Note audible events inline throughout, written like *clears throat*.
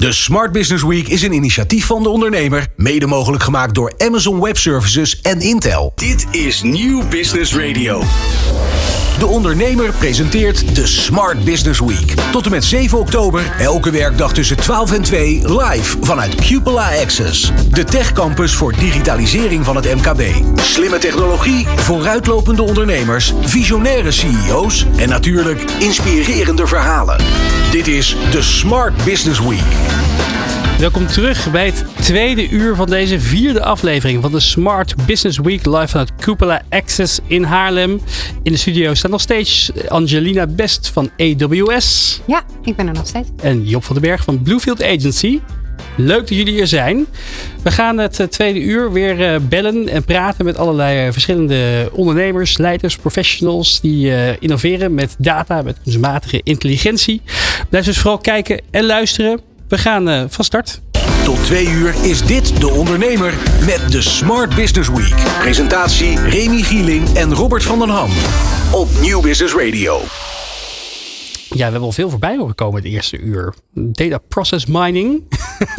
De Smart Business Week is een initiatief van de ondernemer, mede mogelijk gemaakt door Amazon Web Services en Intel. Dit is Nieuw Business Radio. De ondernemer presenteert de Smart Business Week. Tot en met 7 oktober, elke werkdag tussen 12 en 2, live vanuit Cupola Access. De techcampus voor digitalisering van het MKB. Slimme technologie, vooruitlopende ondernemers, visionaire CEO's en natuurlijk inspirerende verhalen. Dit is de Smart Business Week. Welkom terug bij het tweede uur van deze vierde aflevering van de Smart Business Week live vanuit Cupola Access in Haarlem. In de studio staat nog steeds Angelina Best van AWS. Ja, ik ben er nog steeds. En Job van den Berg van Bluefield Agency. Leuk dat jullie hier zijn. We gaan het eh, tweede uur weer eh, bellen en praten met allerlei eh, verschillende ondernemers, leiders, professionals die innoveren met data, met kunstmatige intelligentie. Blijf dus vooral kijken en luisteren. We gaan uh, van start. Tot twee uur is dit De Ondernemer met de Smart Business Week. Presentatie Remy Gieling en Robert van den Ham. Op Nieuw Business Radio. Ja, we hebben al veel voorbij horen komen het eerste uur. Data process mining.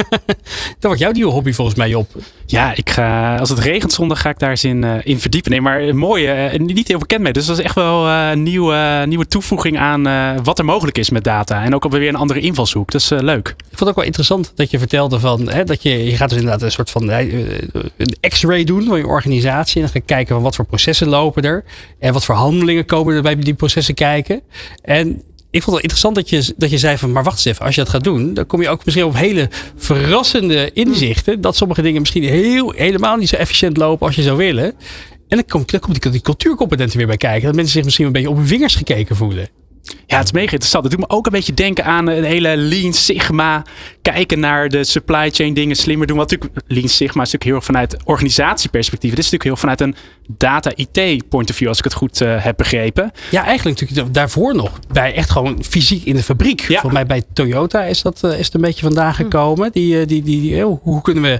*laughs* dat wordt jouw nieuwe hobby volgens mij op. Ja, ik ga, als het regent zondag ga ik daar eens in, uh, in verdiepen. Nee, maar mooi, uh, niet heel bekend mee. Dus dat is echt wel uh, een nieuwe, nieuwe toevoeging aan wat er mogelijk is met data. En ook alweer een andere invalshoek. Dat is leuk. Ik vond het ook wel interessant dat je vertelde van, hè, dat je, je gaat dus inderdaad een soort van een x-ray doen van je organisatie. En dan ga je kijken van wat voor processen lopen er. En wat voor handelingen komen er bij die processen kijken. En ik vond het interessant dat je, dat je zei van, maar wacht eens even, als je dat gaat doen, dan kom je ook misschien op hele verrassende inzichten. Dat sommige dingen misschien heel, helemaal niet zo efficiënt lopen als je zou willen. En dan komt, dan die, die weer bij kijken. Dat mensen zich misschien een beetje op hun vingers gekeken voelen. Ja, het is mega interessant. Het doet me ook een beetje denken aan een hele Lean Sigma. Kijken naar de supply chain dingen slimmer doen. Wat natuurlijk Lean Sigma is natuurlijk heel erg vanuit organisatieperspectief. Dit is natuurlijk heel vanuit een data IT point of view, als ik het goed uh, heb begrepen. Ja, eigenlijk natuurlijk daarvoor nog. Bij echt gewoon fysiek in de fabriek. Ja. Volgens mij bij Toyota is dat uh, is het een beetje vandaan hm. gekomen. Die, die, die, die, hoe kunnen we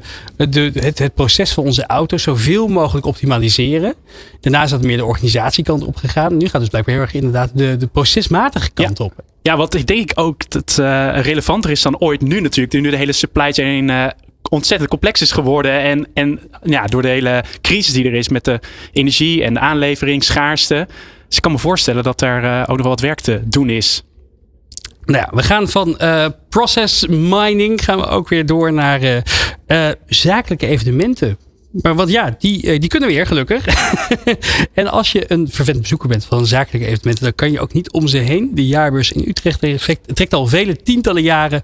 de, het, het proces van onze auto's zoveel mogelijk optimaliseren. Daarna is dat meer de organisatiekant opgegaan. Nu gaat dus blijkbaar heel erg inderdaad de, de kant op. Ja, wat ik denk ook dat uh, relevanter is dan ooit nu natuurlijk. Nu de hele supply chain uh, ontzettend complex is geworden. En, en ja, door de hele crisis die er is met de energie en de aanlevering, schaarste. Dus ik kan me voorstellen dat er uh, ook nog wel wat werk te doen is. Nou ja, we gaan van uh, process mining gaan we ook weer door naar uh, zakelijke evenementen. Maar wat ja, die, eh, die kunnen weer gelukkig. *laughs* en als je een vervent bezoeker bent van een zakelijke evenement, dan kan je ook niet om ze heen. De jaarbeurs in Utrecht trekt al vele tientallen jaren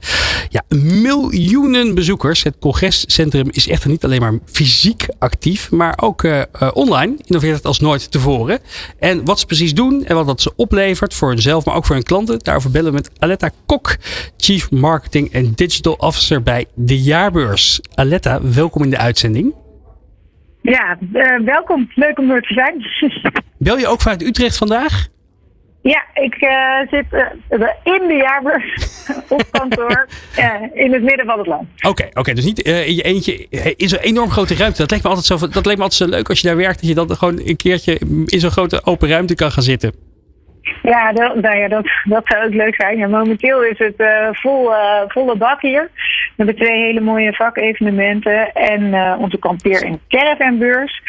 ja, miljoenen bezoekers. Het congrescentrum is echter niet alleen maar fysiek actief, maar ook uh, online. Innoveert het als nooit tevoren. En wat ze precies doen en wat dat ze oplevert voor hunzelf, maar ook voor hun klanten. Daarover bellen we met Aletta Kok, Chief Marketing en Digital Officer bij de jaarbeurs. Aletta, welkom in de uitzending. Ja, uh, welkom. Leuk om er te zijn. *laughs* Bel je ook vanuit Utrecht vandaag? Ja, ik uh, zit uh, in de jaarbeurs *laughs* op kantoor *laughs* in het midden van het land. Oké, okay, oké, dus niet in je eentje in zo'n enorm grote ruimte. Dat leek me altijd zo, dat leek me altijd zo leuk als je daar werkt, dat je dan gewoon een keertje in zo'n grote open ruimte kan gaan zitten. Ja, dat, nou ja, dat, dat zou ook leuk zijn. Momenteel is het uh, vol, uh, volle bak hier. We hebben twee hele mooie vakevenementen en uh, onze kampeer- en caravanbeurs.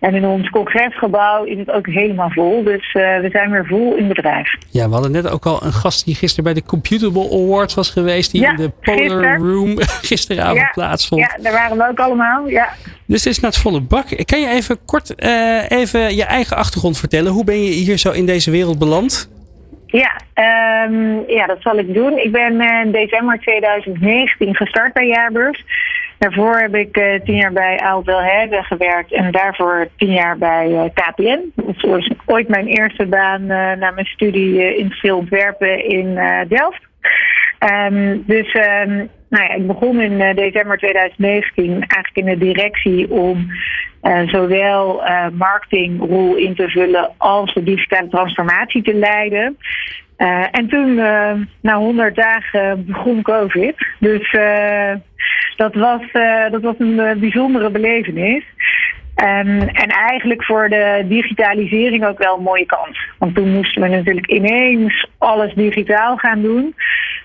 En in ons congresgebouw is het ook helemaal vol. Dus we zijn weer vol in bedrijf. Ja, we hadden net ook al een gast die gisteren bij de Computable Awards was geweest. Die in de Polar gister. Room *laughs* gisteravond ja, plaatsvond. Ja, daar waren we ook allemaal. Ja. Dus het is naar het volle bak. Kan je even kort even je eigen achtergrond vertellen? Hoe ben je hier zo in deze wereld beland? Ja, um, ja, dat zal ik doen. Ik ben uh, in december 2019 gestart bij Jaarbeurs. Daarvoor heb ik uh, tien jaar bij Aaldelherde gewerkt en daarvoor tien jaar bij uh, KPN. Dat ooit mijn eerste baan na mijn studie in ontwerpen in Delft. Um, dus um, nou ja, ik begon in december 2019 eigenlijk in de directie om uh, zowel uh, marketingrol in te vullen als de digitale transformatie te leiden. Uh, en toen, na 100 dagen, begon COVID. Dus dat, was, dat was een bijzondere belevenis. Um, en eigenlijk voor de digitalisering ook wel een mooie kans. Want toen moesten we natuurlijk ineens alles digitaal gaan doen.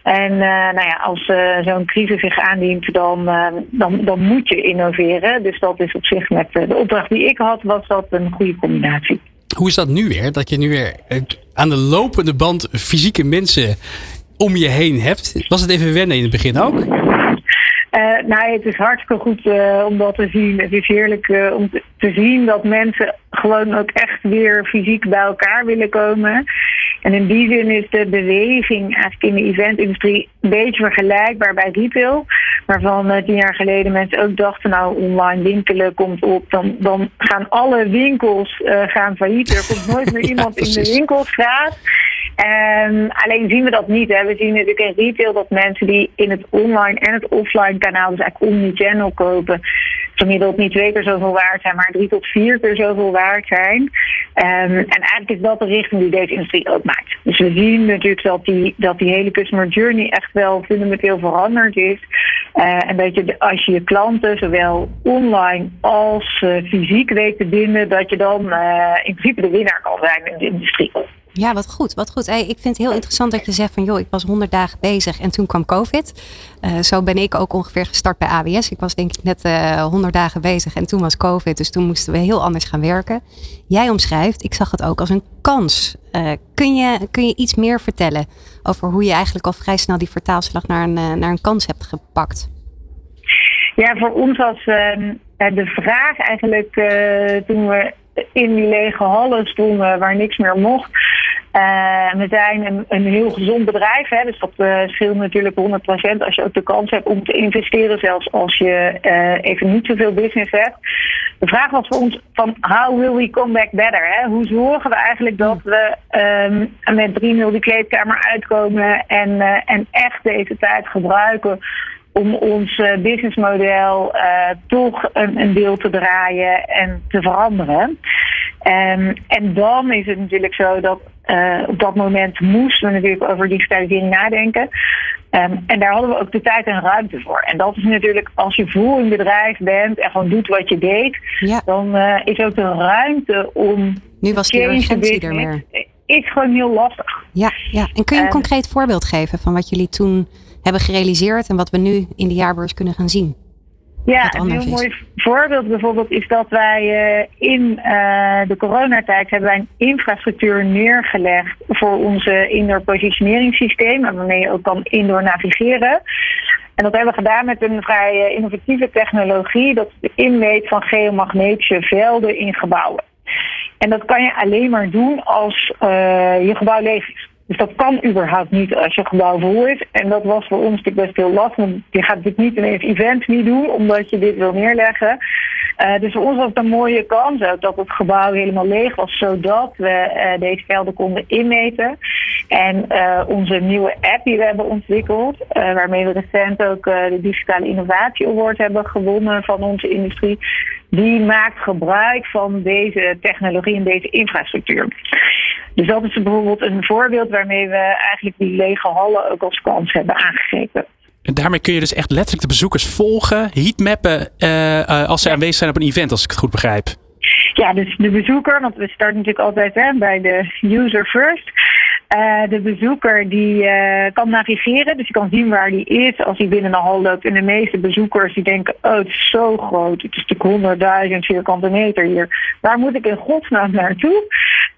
En nou ja, als zo'n crisis zich aandient, dan, dan, dan moet je innoveren. Dus dat is op zich met de opdracht die ik had, was dat een goede combinatie. Hoe is dat nu weer? Dat je nu weer aan de lopende band fysieke mensen om je heen hebt. Was het even wennen in het begin ook? Uh, nou, het is hartstikke goed uh, om dat te zien. Het is heerlijk uh, om te, zien dat mensen gewoon ook echt weer fysiek bij elkaar willen komen. En in die zin is de beweging eigenlijk in de eventindustrie een beetje vergelijkbaar bij retail. Waarvan tien jaar geleden mensen ook dachten, nou online winkelen komt op. Dan, dan gaan alle winkels gaan failliet. Er komt nooit meer *laughs* iemand in de winkelstraat. Um, alleen zien we dat niet. Hè. We zien natuurlijk in retail dat mensen die in het online en het offline kanaal, dus eigenlijk omnichannel kopen, gemiddeld niet twee keer zoveel waard zijn, maar drie tot vier keer zoveel waard zijn. Um, en eigenlijk is dat de richting die deze industrie ook maakt. Dus we zien natuurlijk dat die, dat die hele customer journey echt wel fundamenteel veranderd is. En dat je als je je klanten zowel online als uh, fysiek weet te binden, dat je dan uh, in principe de winnaar kan zijn in de industrie. Ja, wat goed. Wat goed. Hey, ik vind het heel interessant dat je zegt van joh, ik was 100 dagen bezig en toen kwam COVID. Uh, zo ben ik ook ongeveer gestart bij AWS. Ik was denk ik net uh, eh, 100 dagen bezig en toen was COVID. Dus toen moesten we heel anders gaan werken. Jij omschrijft, ik zag het ook als een kans. Uh, kun, je, kun je iets meer vertellen over hoe je eigenlijk al vrij snel die vertaalslag naar een, naar een kans hebt gepakt? Ja, voor ons was ehm, de vraag eigenlijk toen we in die lege hallen stonden waar niks meer mocht. Uh, we zijn een, een, heel gezond bedrijf, hè, dus dat uh, scheelt natuurlijk 100% als je ook de kans hebt om te investeren, zelfs als je even niet zoveel business hebt. De vraag was voor ons van how will we come back better? Hè? Hoe zorgen we eigenlijk dat we um, met 3-0 die kleedkamer uitkomen en, en echt deze tijd gebruiken om ons uh, businessmodel uh, toch een, een, deel te draaien en te veranderen. Um, en dan is het natuurlijk zo dat uh, op dat moment moesten we natuurlijk over digitalisering nadenken. Um, en daar hadden we ook de tijd en ruimte voor. En dat is natuurlijk als je voering bedrijf bent en gewoon doet wat je deed, ja. dan is ook de ruimte om. Nu was die urgentie er meer. Is gewoon heel lastig. Ja, ja. en kun je een um, concreet voorbeeld geven van wat jullie toen hebben gerealiseerd en wat we nu in de jaarbeurs kunnen gaan zien? Ja, een heel mooi voorbeeld bijvoorbeeld is dat wij uh, in uh, de coronatijd hebben wij een infrastructuur neergelegd voor onze indoor positioneringssysteem, waarmee je ook kan indoor navigeren. En dat hebben we gedaan met een vrij uh, innovatieve technologie, dat de inmeet van geomagnetische velden in gebouwen. En dat kan je alleen maar doen als je gebouw leeg is. Dus dat kan überhaupt niet als je gebouw vol. En dat was voor ons natuurlijk best heel lastig. Want je gaat dit niet ineens events niet doen, omdat je dit wil neerleggen. Uh, dus voor ons was het een mooie kans ook dat het gebouw helemaal leeg was, zodat we uh, deze velden konden inmeten. En onze nieuwe app die we hebben ontwikkeld, waarmee we recent ook de Digitale Innovatie Award hebben gewonnen van onze industrie, die maakt gebruik van deze technologie en deze infrastructuur. Dus dat is bijvoorbeeld een voorbeeld waarmee we eigenlijk die lege hallen ook als kans hebben aangegrepen. En daarmee kun je dus echt letterlijk de bezoekers volgen, heatmappen uh, uh, als ze aanwezig zijn op een event, als ik het goed begrijp. Ja, dus de bezoeker, want we starten natuurlijk altijd hè, bij de user first. Uh, de bezoeker die uh, kan navigeren, dus je kan zien waar die is als hij binnen een hal loopt. En de meeste bezoekers die denken, oh het is zo groot, het is natuurlijk 100.000 vierkante meter hier. Waar moet ik in godsnaam naartoe?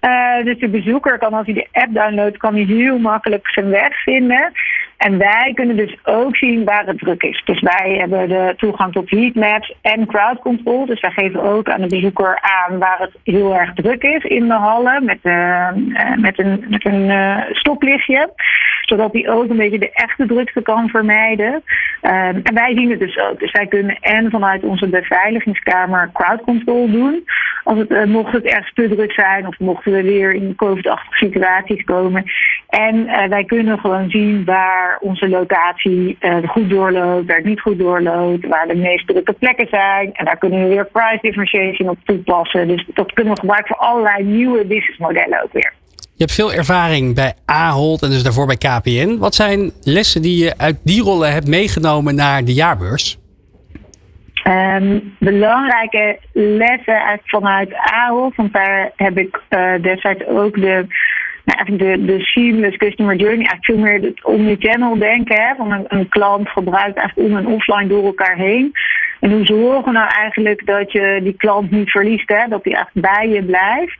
Uh, dus de bezoeker kan als hij de app downloadt, kan hij heel makkelijk zijn weg vinden. En wij kunnen dus ook zien waar het druk is. Dus wij hebben de toegang tot heatmaps en crowd control. Dus wij geven ook aan de bezoeker aan waar het heel erg druk is in de hallen met, uh, met een, met een uh, stoplichtje. Zodat hij ook een beetje de echte drukte kan vermijden. Um, en wij zien het dus ook. Dus wij kunnen en vanuit onze beveiligingskamer crowd control doen. Als het, mocht het erg te druk zijn of mochten we weer in COVID-achtige situaties komen. En wij kunnen gewoon zien waar onze locatie uh, goed doorloopt, waar het niet goed doorloopt, waar de meest drukke plekken zijn. En daar kunnen we weer price differentiation op toepassen. Dus dat kunnen we gebruiken voor allerlei nieuwe businessmodellen ook weer. Je hebt veel ervaring bij Ahold en dus daarvoor bij KPN. Wat zijn lessen die je uit die rollen hebt meegenomen naar de jaarbeurs? Um, belangrijke lessen vanuit Ahold, want daar heb ik uh, destijds ook de nou, eigenlijk de, de seamless customer journey, eigenlijk veel meer het omnichannel denken. Hè, van een, klant gebruikt eigenlijk on- en offline door elkaar heen. En hoe zorgen we nou eigenlijk dat je die klant niet verliest, hè, dat die echt bij je blijft.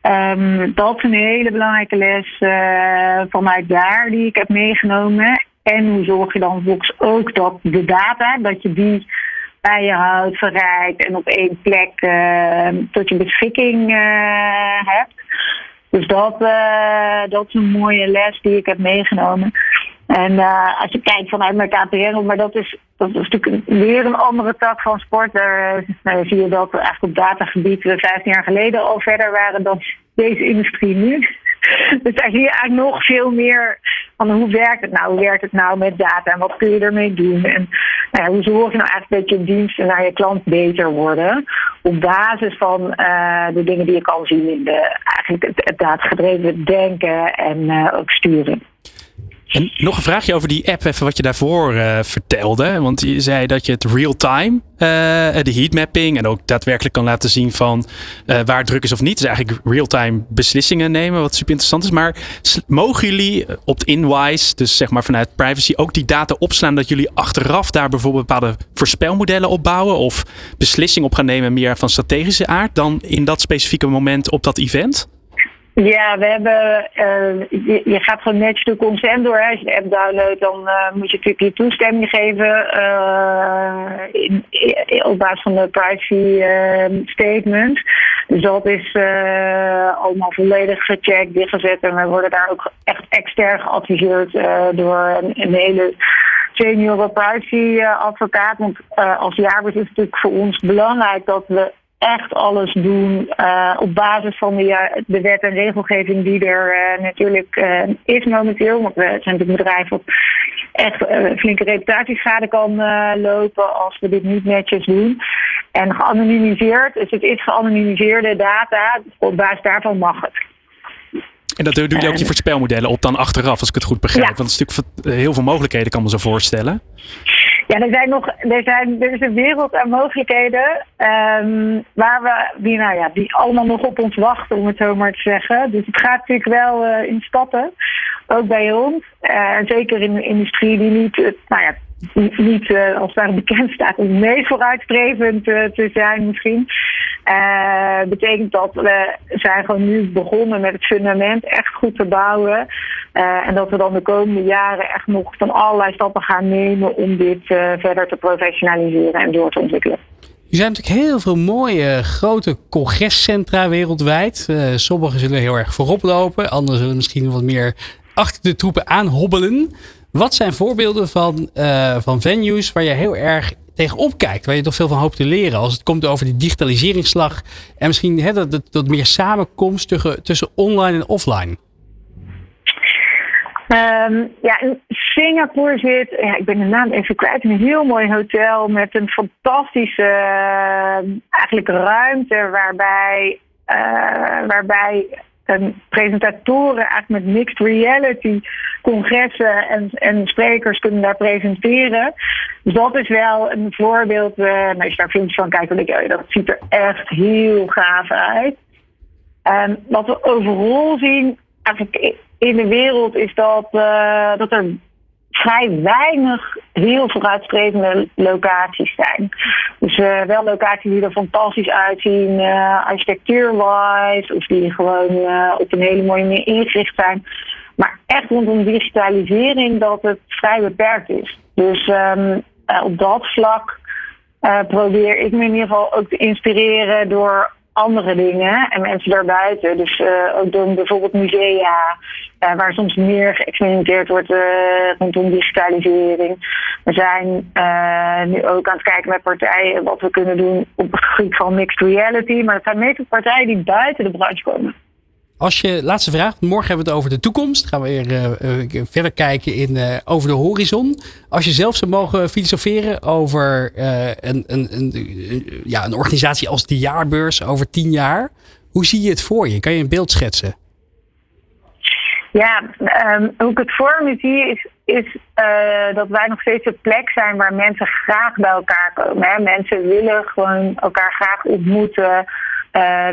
Ehm, dat is een hele belangrijke les uh, vanuit daar die ik heb meegenomen. En hoe zorg je dan ook dat de data, dat je die bij je houdt, verrijkt en op één plek uh, tot je beschikking uh, hebt. Dus dat, dat is een mooie les die ik heb meegenomen. En als je kijkt vanuit mijn KPN, maar dat is, dat is natuurlijk weer een andere tak van sport. Daar nou, zie je dat we eigenlijk op datagebied we 15 jaar geleden al verder waren dan deze industrie nu. *laughs* Dus daar zie je eigenlijk nog veel meer van hoe werkt het nou? Hoe werkt het nou met data en wat kun je ermee doen? En nou ja, hoe zorg je nou eigenlijk dat je diensten naar je klant beter worden? Op basis van uh, de dingen die je kan zien in de, eigenlijk het, het datagedreven denken en uh, ook sturen. En nog een vraagje over die app, even wat je daarvoor uh, vertelde. Want je zei dat je het real-time, uh, de heatmapping en ook daadwerkelijk kan laten zien van uh, waar druk is of niet. Dus eigenlijk real-time beslissingen nemen, wat super interessant is. Maar mogen jullie opt-in-wise, dus zeg maar vanuit privacy, ook die data opslaan dat jullie achteraf daar bijvoorbeeld bepaalde voorspelmodellen opbouwen of beslissingen op gaan nemen meer van strategische aard dan in dat specifieke moment op dat event? Ja, we hebben, uh, je, gaat gewoon netjes de consent door. Als je de app downloadt, dan uh, moet je natuurlijk je toestemming geven uh, in, op basis van de privacy statement. Dus dat is allemaal volledig gecheckt, dichtgezet en we worden daar ook echt extern geadviseerd door een, een hele senior privacy advocaat. Want als jaarbeurs is het natuurlijk voor ons belangrijk dat we echt alles doen uh, op basis van de, de wet en regelgeving die er uh, natuurlijk uh, is momenteel. Want we zijn natuurlijk een bedrijf dat echt flinke reputatieschade kan lopen als we dit niet netjes doen. En geanonimiseerd, dus het is geanonimiseerde data, op basis daarvan mag het. En dat doen jullie ook die voorspelmodellen op dan achteraf, als ik het goed begrijp. Ja. Want het is natuurlijk heel veel mogelijkheden, kan me zo voorstellen. Ja, er zijn nog, er, zijn, er is een wereld aan mogelijkheden um, waar we, die, nou ja, die allemaal nog op ons wachten, om het zo maar te zeggen. Dus het gaat natuurlijk wel uh, in stappen, ook bij ons. Uh, zeker in de industrie die niet, nou ja, niet uh, als het bekend *laughs* staat om meest vooruitstrevend uh, te zijn misschien. Uh, betekent dat we zijn gewoon nu begonnen met het fundament echt goed te bouwen. en dat we dan de komende jaren echt nog van allerlei stappen gaan nemen om dit verder te professionaliseren en door te ontwikkelen. Er zijn natuurlijk heel veel mooie grote congrescentra wereldwijd. Sommige zullen heel erg voorop lopen, anderen zullen misschien wat meer achter de troepen aanhobbelen. Wat zijn voorbeelden van, uh, van venues waar je heel erg tegenop kijkt, waar je toch veel van hoopt te leren als het komt over die digitaliseringsslag en misschien hè, dat, dat, meer samenkomst tussen, tussen online en offline? Um, ja, in Singapore zit, ja, ik ben de naam even kwijt, een heel mooi hotel met een fantastische uh, eigenlijk ruimte waarbij, uh, waarbij presentatoren eigenlijk met mixed reality congressen en, en sprekers kunnen daar presenteren. Dus dat is wel een voorbeeld. Uh, als je daar filmpjes van kijkt, dan denk je, oh, dat ziet er echt heel gaaf uit. Um, wat we overal zien, eigenlijk in de wereld, is dat, uh, dat er vrij weinig heel vooruitstrevende locaties zijn. Dus uh, wel locaties die er fantastisch uitzien, uh, architectuur-wise, of die gewoon uh, op een hele mooie manier ingericht zijn. Maar echt rondom digitalisering dat het vrij beperkt is. Dus um, op dat vlak probeer ik me in ieder geval ook te inspireren door andere dingen en mensen daarbuiten. Dus uh, ook door bijvoorbeeld musea, uh, waar soms meer geëxperimenteerd wordt uh, rondom digitalisering. We zijn nu ook aan het kijken met partijen wat we kunnen doen op het gebied van mixed reality. Maar het zijn meestal partijen die buiten de branche komen. Als je, laatste vraag, morgen hebben we het over de toekomst. Gaan we weer uh, verder kijken in, over de horizon. Als je zelf zou mogen filosoferen over een, een, een, ja, een organisatie als de jaarbeurs over tien jaar. Hoe zie je het voor je? Kan je een beeld schetsen? Ja, um, hoe ik het voor me zie is, is dat wij nog steeds een plek zijn waar mensen graag bij elkaar komen. Mensen willen gewoon elkaar graag ontmoeten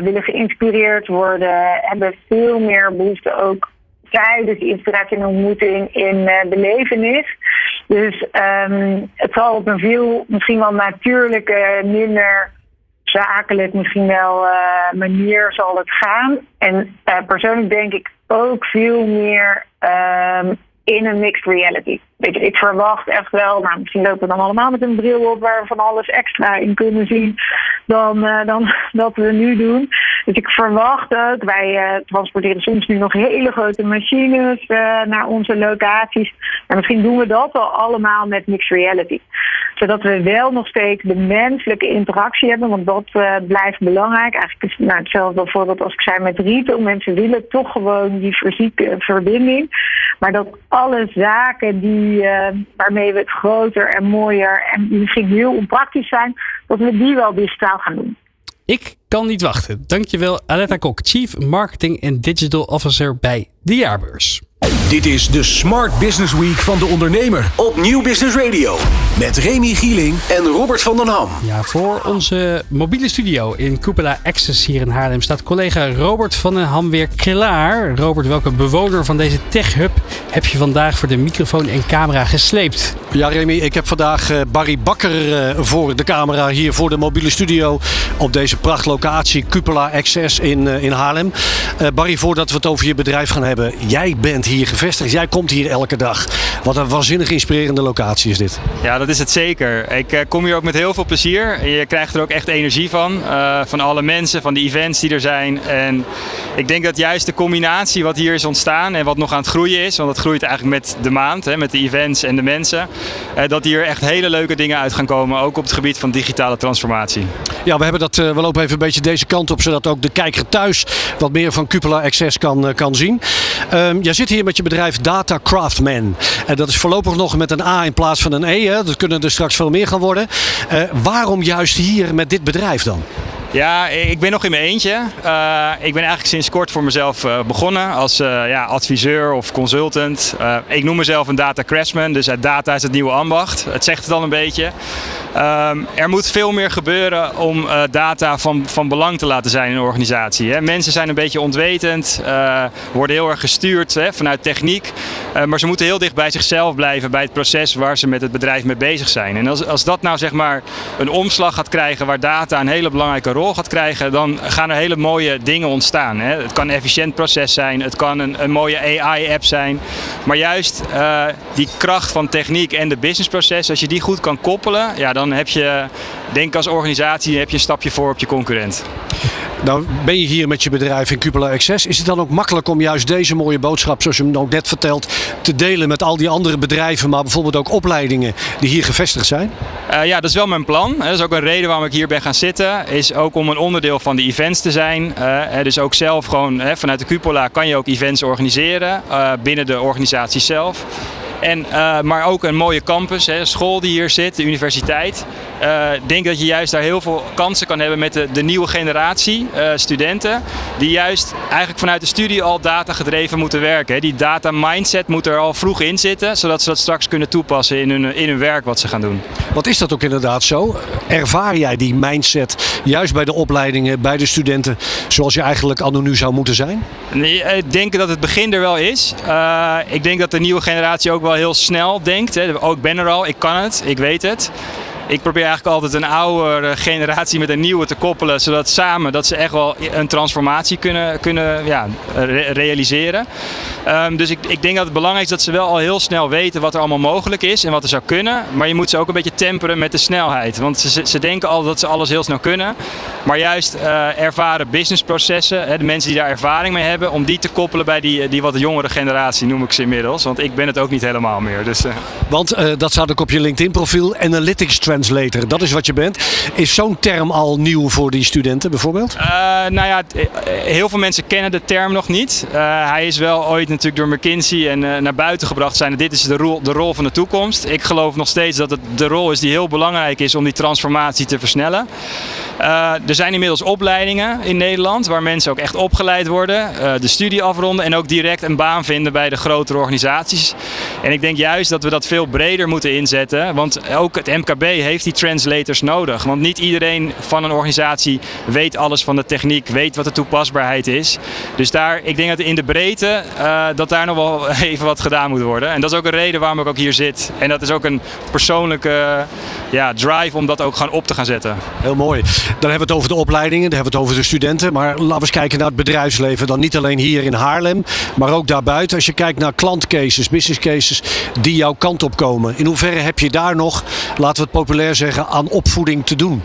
willen geïnspireerd worden, hebben veel meer behoefte ook tijdens die inspiratie en ontmoeting in belevenis. Dus um, het zal op een veel misschien wel natuurlijke, minder zakelijk misschien wel uh, manier zal het gaan. En uh, persoonlijk denk ik ook veel meer um, in een mixed reality. Ik verwacht echt wel, nou misschien lopen we dan allemaal met een bril op waar we van alles extra in kunnen zien dan, uh, dan *laughs* dat we nu doen. Dus ik verwacht ook, wij uh, transporteren soms nu nog hele grote machines uh, naar onze locaties. Maar misschien doen we dat wel allemaal met mixed reality. Zodat we wel nog steeds de menselijke interactie hebben, want dat blijft belangrijk. Eigenlijk is nou, hetzelfde voorbeeld als ik zei met retail. Mensen willen toch gewoon die fysieke verbinding. Maar dat alle zaken die, waarmee we het groter en mooier en misschien heel onpraktisch zijn, dat we die wel digitaal gaan doen. Ik kan niet wachten. Dankjewel Aletta Kok, Chief Marketing en Digital Officer bij de Jaarbeurs. Dit is de Smart Business Week van de ondernemer op Nieuw Business Radio. Met Remy Gieling en Robert van den Ham. Ja, voor onze mobiele studio in Cupola Access hier in Haarlem staat collega Robert van den Ham weer klaar. Robert, welke bewoner van deze Tech Hub heb je vandaag voor de microfoon en camera gesleept? Ja, Remy, ik heb vandaag eh, Barry Bakker eh, voor de camera hier voor de mobiele studio op deze prachtlocatie Cupola Access in, eh, in Haarlem. Barry, voordat we het over je bedrijf gaan hebben, jij bent hier gevestigd. Jij komt hier elke dag. Wat een waanzinnig inspirerende locatie is dit. Ja, dat is het zeker. Ik uh, kom hier ook met heel veel plezier. Je krijgt er ook echt energie van. Uh, van alle mensen, van de events die er zijn. En ik denk dat juist de combinatie wat hier is ontstaan en wat nog aan het groeien is, want dat groeit eigenlijk met de maand, hè, met de events en de mensen, uh, dat hier echt hele leuke dingen uit gaan komen, ook op het gebied van digitale transformatie. Ja, we hebben dat, we lopen even een beetje deze kant op, zodat ook de kijker thuis wat meer van Cupola Access kan, kan zien. Ehm, jij zit hier met je bedrijf Data Craftman. En dat is voorlopig nog met een A in plaats van een E. Hè? Dat kunnen er straks veel meer gaan worden. Uh, waarom juist hier met dit bedrijf dan? Ja, ik ben nog in mijn eentje. Uh, ik ben eigenlijk sinds kort voor mezelf uh, begonnen als ja, adviseur of consultant. ik noem mezelf een data craftsman, dus data is het nieuwe ambacht. Het zegt het al een beetje. Um, er moet veel meer gebeuren om data van, van belang te laten zijn in een organisatie. Hè. Mensen zijn een beetje ontwetend, worden heel erg gestuurd hè, vanuit techniek. maar ze moeten heel dicht bij zichzelf blijven, bij het proces waar ze met het bedrijf mee bezig zijn. En als, als dat nou zeg maar een omslag gaat krijgen waar data een hele belangrijke rol gaat krijgen, dan gaan er hele mooie dingen ontstaan. Hè. Het kan een efficiënt proces zijn, het kan een, een mooie AI-app zijn. Maar juist uh, die kracht van techniek en de businessproces, als je die goed kan koppelen, ja, dan heb je, denk als organisatie, heb je een stapje voor op je concurrent. Nou ben je hier met je bedrijf in Cupola Access. Is het dan ook makkelijk om juist deze mooie boodschap, zoals je hem ook net vertelt, te delen met al die andere bedrijven, maar bijvoorbeeld ook opleidingen die hier gevestigd zijn? Uh, ja, dat is wel mijn plan. Dat is ook een reden waarom ik hier ben gaan zitten. Is ook om een onderdeel van de events te zijn. Uh, dus ook zelf gewoon vanuit de Cupola kan je ook events organiseren binnen de organisatie zelf. En, maar ook een mooie campus, hè, school die hier zit, de universiteit. Ik uh, denk dat je juist daar heel veel kansen kan hebben met de, de nieuwe generatie uh, studenten. Die juist eigenlijk vanuit de studie al data gedreven moeten werken. Hè. Die data mindset moet er al vroeg in zitten, zodat ze dat straks kunnen toepassen in hun, in hun werk wat ze gaan doen. Wat is dat ook inderdaad zo? Ervaar jij die mindset juist bij de opleidingen, bij de studenten, zoals je eigenlijk anno nu zou moeten zijn? Nee, ik denk dat het begin er wel is. Uh, ik denk dat de nieuwe generatie ook wel heel snel denkt. Hè. Ik ben er al, ik kan het, ik weet het. Ik probeer eigenlijk altijd een oude generatie met een nieuwe te koppelen, zodat samen dat ze echt wel een transformatie kunnen, kunnen ja, re realiseren. Um, dus ik, ik denk dat het belangrijk is dat ze wel al heel snel weten wat er allemaal mogelijk is en wat er zou kunnen. Maar je moet ze ook een beetje temperen met de snelheid. Want ze, ze denken al dat ze alles heel snel kunnen. Maar juist uh, ervaren businessprocessen, hè, de mensen die daar ervaring mee hebben, om die te koppelen bij die, die wat jongere generatie, noem ik ze inmiddels. Want ik ben het ook niet helemaal meer. Dus, uh... Want dat staat ook op je LinkedIn profiel, Analytics Dat is wat je bent. Is zo'n term al nieuw voor die studenten bijvoorbeeld? nou ja, heel veel mensen kennen de term nog niet. hij is wel ooit natuurlijk door McKinsey en uh, naar buiten gebracht zijn. Dit is de rol, de rol van de toekomst. Ik geloof nog steeds dat het de rol is die heel belangrijk is om die transformatie te versnellen. Uh, er zijn inmiddels opleidingen in Nederland waar mensen ook echt opgeleid worden, uh, de studie afronden en ook direct een baan vinden bij de grotere organisaties. En ik denk juist dat we dat veel breder moeten inzetten, want ook het MKB heeft die translators nodig. Want niet iedereen van een organisatie weet alles van de techniek, weet wat de toepasbaarheid is. Dus daar, ik denk dat in de breedte uh, dat daar nog wel *laughs* even wat gedaan moet worden. En dat is ook een reden waarom ik ook hier zit. En dat is ook een persoonlijke ja, drive om dat ook gewoon op te gaan zetten. Heel mooi. Dan hebben we het over de opleidingen, dan hebben we het over de studenten. Maar laten we eens kijken naar het bedrijfsleven. Dan niet alleen hier in Haarlem, maar ook daarbuiten. Als je kijkt naar klantcases, business cases die jouw kant op komen. In hoeverre heb je daar nog, laten we het populair zeggen, aan opvoeding te doen?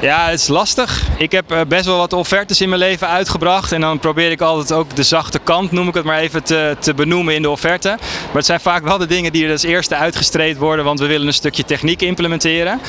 Ja, het is lastig. Ik heb eh, best wel wat offertes in mijn leven uitgebracht. En dan probeer ik altijd ook de zachte kant, noem ik het maar even, te, te benoemen in de offerte. Maar het zijn vaak wel de dingen die er als eerste uitgestreed worden, want we willen een stukje techniek implementeren.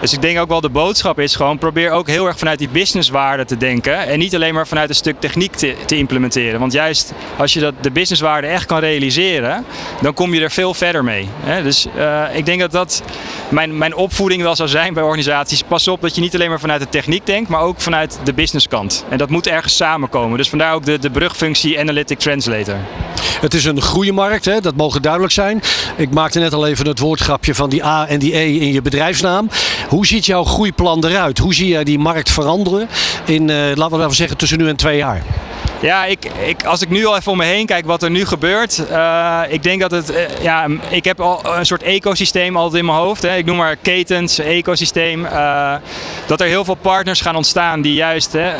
Dus ik denk ook wel de boodschap is gewoon, probeer ook heel erg vanuit die businesswaarde te denken. En niet alleen maar vanuit een stuk techniek te, te implementeren. Want juist als je dat, de businesswaarde echt kan realiseren, dan kom je er veel verder mee. Dus uh, ik denk dat dat mijn, mijn opvoeding wel zou zijn bij organisaties. Pas op dat je niet alleen maar vanuit de techniek denkt, maar ook vanuit de businesskant. En dat moet ergens samenkomen. Dus vandaar ook de, de brugfunctie Analytic Translator. Het is een groeimarkt, hè? dat mogen duidelijk zijn. Ik maakte net al even het woordgrapje van die A en die E in je bedrijfsnaam. Hoe ziet jouw groeiplan eruit? Hoe zie jij die markt veranderen in, uh, laten we even zeggen, tussen nu en twee jaar? Ja, ik, ik, als ik nu al even om me heen kijk wat er nu gebeurt. Uh, ik denk dat het. Uh, ja, ik heb al een soort ecosysteem altijd in mijn hoofd. Hè. Ik noem maar ketens, ecosysteem. Dat er heel veel partners gaan ontstaan die juist, hè,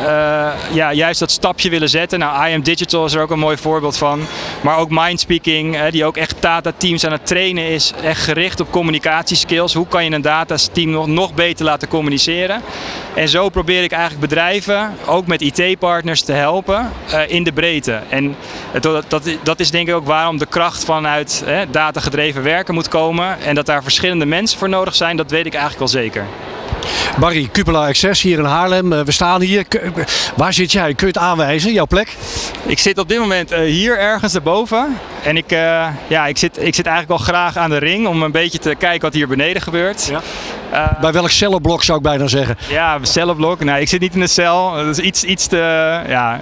ja, juist dat stapje willen zetten. Nou, I Am Digital is er ook een mooi voorbeeld van. Maar ook Mindspeaking, hè, die ook echt data teams aan het trainen is. Echt gericht op communicatieskills. Hoe kan je een data team nog, nog beter laten communiceren? En zo probeer ik eigenlijk bedrijven, ook met IT-partners, te helpen. Uh, in de breedte. En dat, dat, dat, is denk ik ook waarom de kracht vanuit datagedreven werken moet komen. En dat daar verschillende mensen voor nodig zijn, dat weet ik eigenlijk wel zeker. Barry, Cupola Access hier in Haarlem. Uh, we staan hier. Waar zit jij? Kun je het aanwijzen, jouw plek? Ik zit op dit moment uh, hier ergens erboven. En ik, uh, ja, ik, zit, ik zit eigenlijk al graag aan de ring om een beetje te kijken wat hier beneden gebeurt. Ja. Uh, Bij welk cellenblok zou ik bijna zeggen? Ja, cellenblok. Nee, ik zit niet in de cel. Dat is iets, iets te. Ja.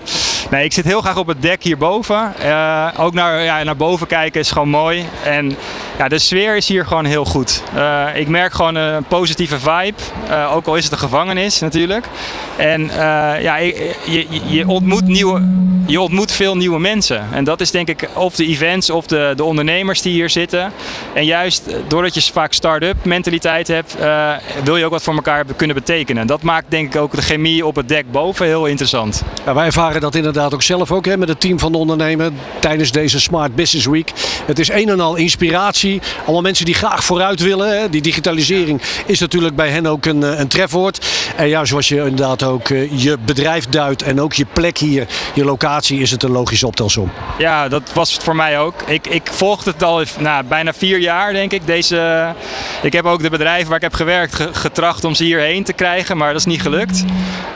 Nee, ik zit heel graag op het dek hierboven. Uh, ook naar, ja, naar boven kijken is gewoon mooi. En ja, de sfeer is hier gewoon heel goed. Ik merk gewoon een positieve vibe. Ook al is het een gevangenis natuurlijk. En ja, je, je, ontmoet nieuwe, je ontmoet veel nieuwe mensen. En dat is denk ik of de events of de, de ondernemers die hier zitten. En juist doordat je vaak start-up mentaliteit hebt uh, wil je ook wat voor elkaar kunnen betekenen. Dat maakt denk ik ook de chemie op het dek boven heel interessant. Ja, wij ervaren dat inderdaad ook zelf ook hè, met het team van de ondernemer tijdens deze Smart Business Week. Het is een en al inspiratie. Allemaal mensen die graag vooruit willen. Hè. Die digitalisering is natuurlijk bij hen ook een, eh, een trefwoord. En ja, zoals je inderdaad ook uh, je bedrijf duidt en ook je plek hier, je locatie, is het een logische optelsom. Ja, dat was het voor mij ook. Ik, ik volgde het al nou, bijna vier jaar, denk ik. Deze, ik heb ook de bedrijven waar ik heb gewerkt getracht om ze hierheen te krijgen, maar dat is niet gelukt.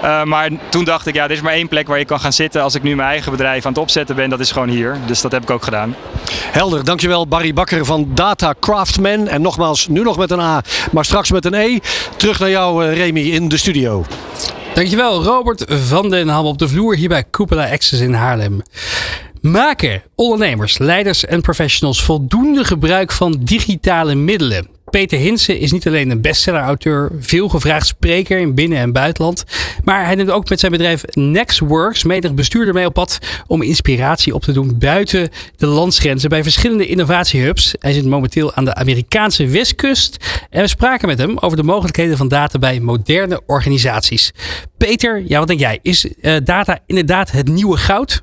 Uh, maar toen dacht ik, ja, er is maar één plek waar je kan gaan zitten als ik nu mijn eigen bedrijf aan het opzetten ben. Dat is gewoon hier. Dus dat heb ik ook gedaan. Helder, dankjewel Barry Bakker van Data Craftman. En nogmaals, nu nog met een A, maar straks met een E. Terug naar jou, uh, Remy, in de studio. Dankjewel, Robert van den Ham op de vloer hier bij Cupola Access in Haarlem. Maken ondernemers, leiders en professionals voldoende gebruik van digitale middelen? Peter Hinsen is niet alleen een bestseller-auteur, veelgevraagd spreker in binnen- en buitenland. Maar hij neemt ook met zijn bedrijf Nextworks menig bestuurder mee op pad om inspiratie op te doen buiten de landsgrenzen bij verschillende innovatiehubs. Hij zit momenteel aan de Amerikaanse westkust. En we spraken met hem over de mogelijkheden van data bij moderne organisaties. Peter, ja, wat denk jij? Is uh, data inderdaad het nieuwe goud?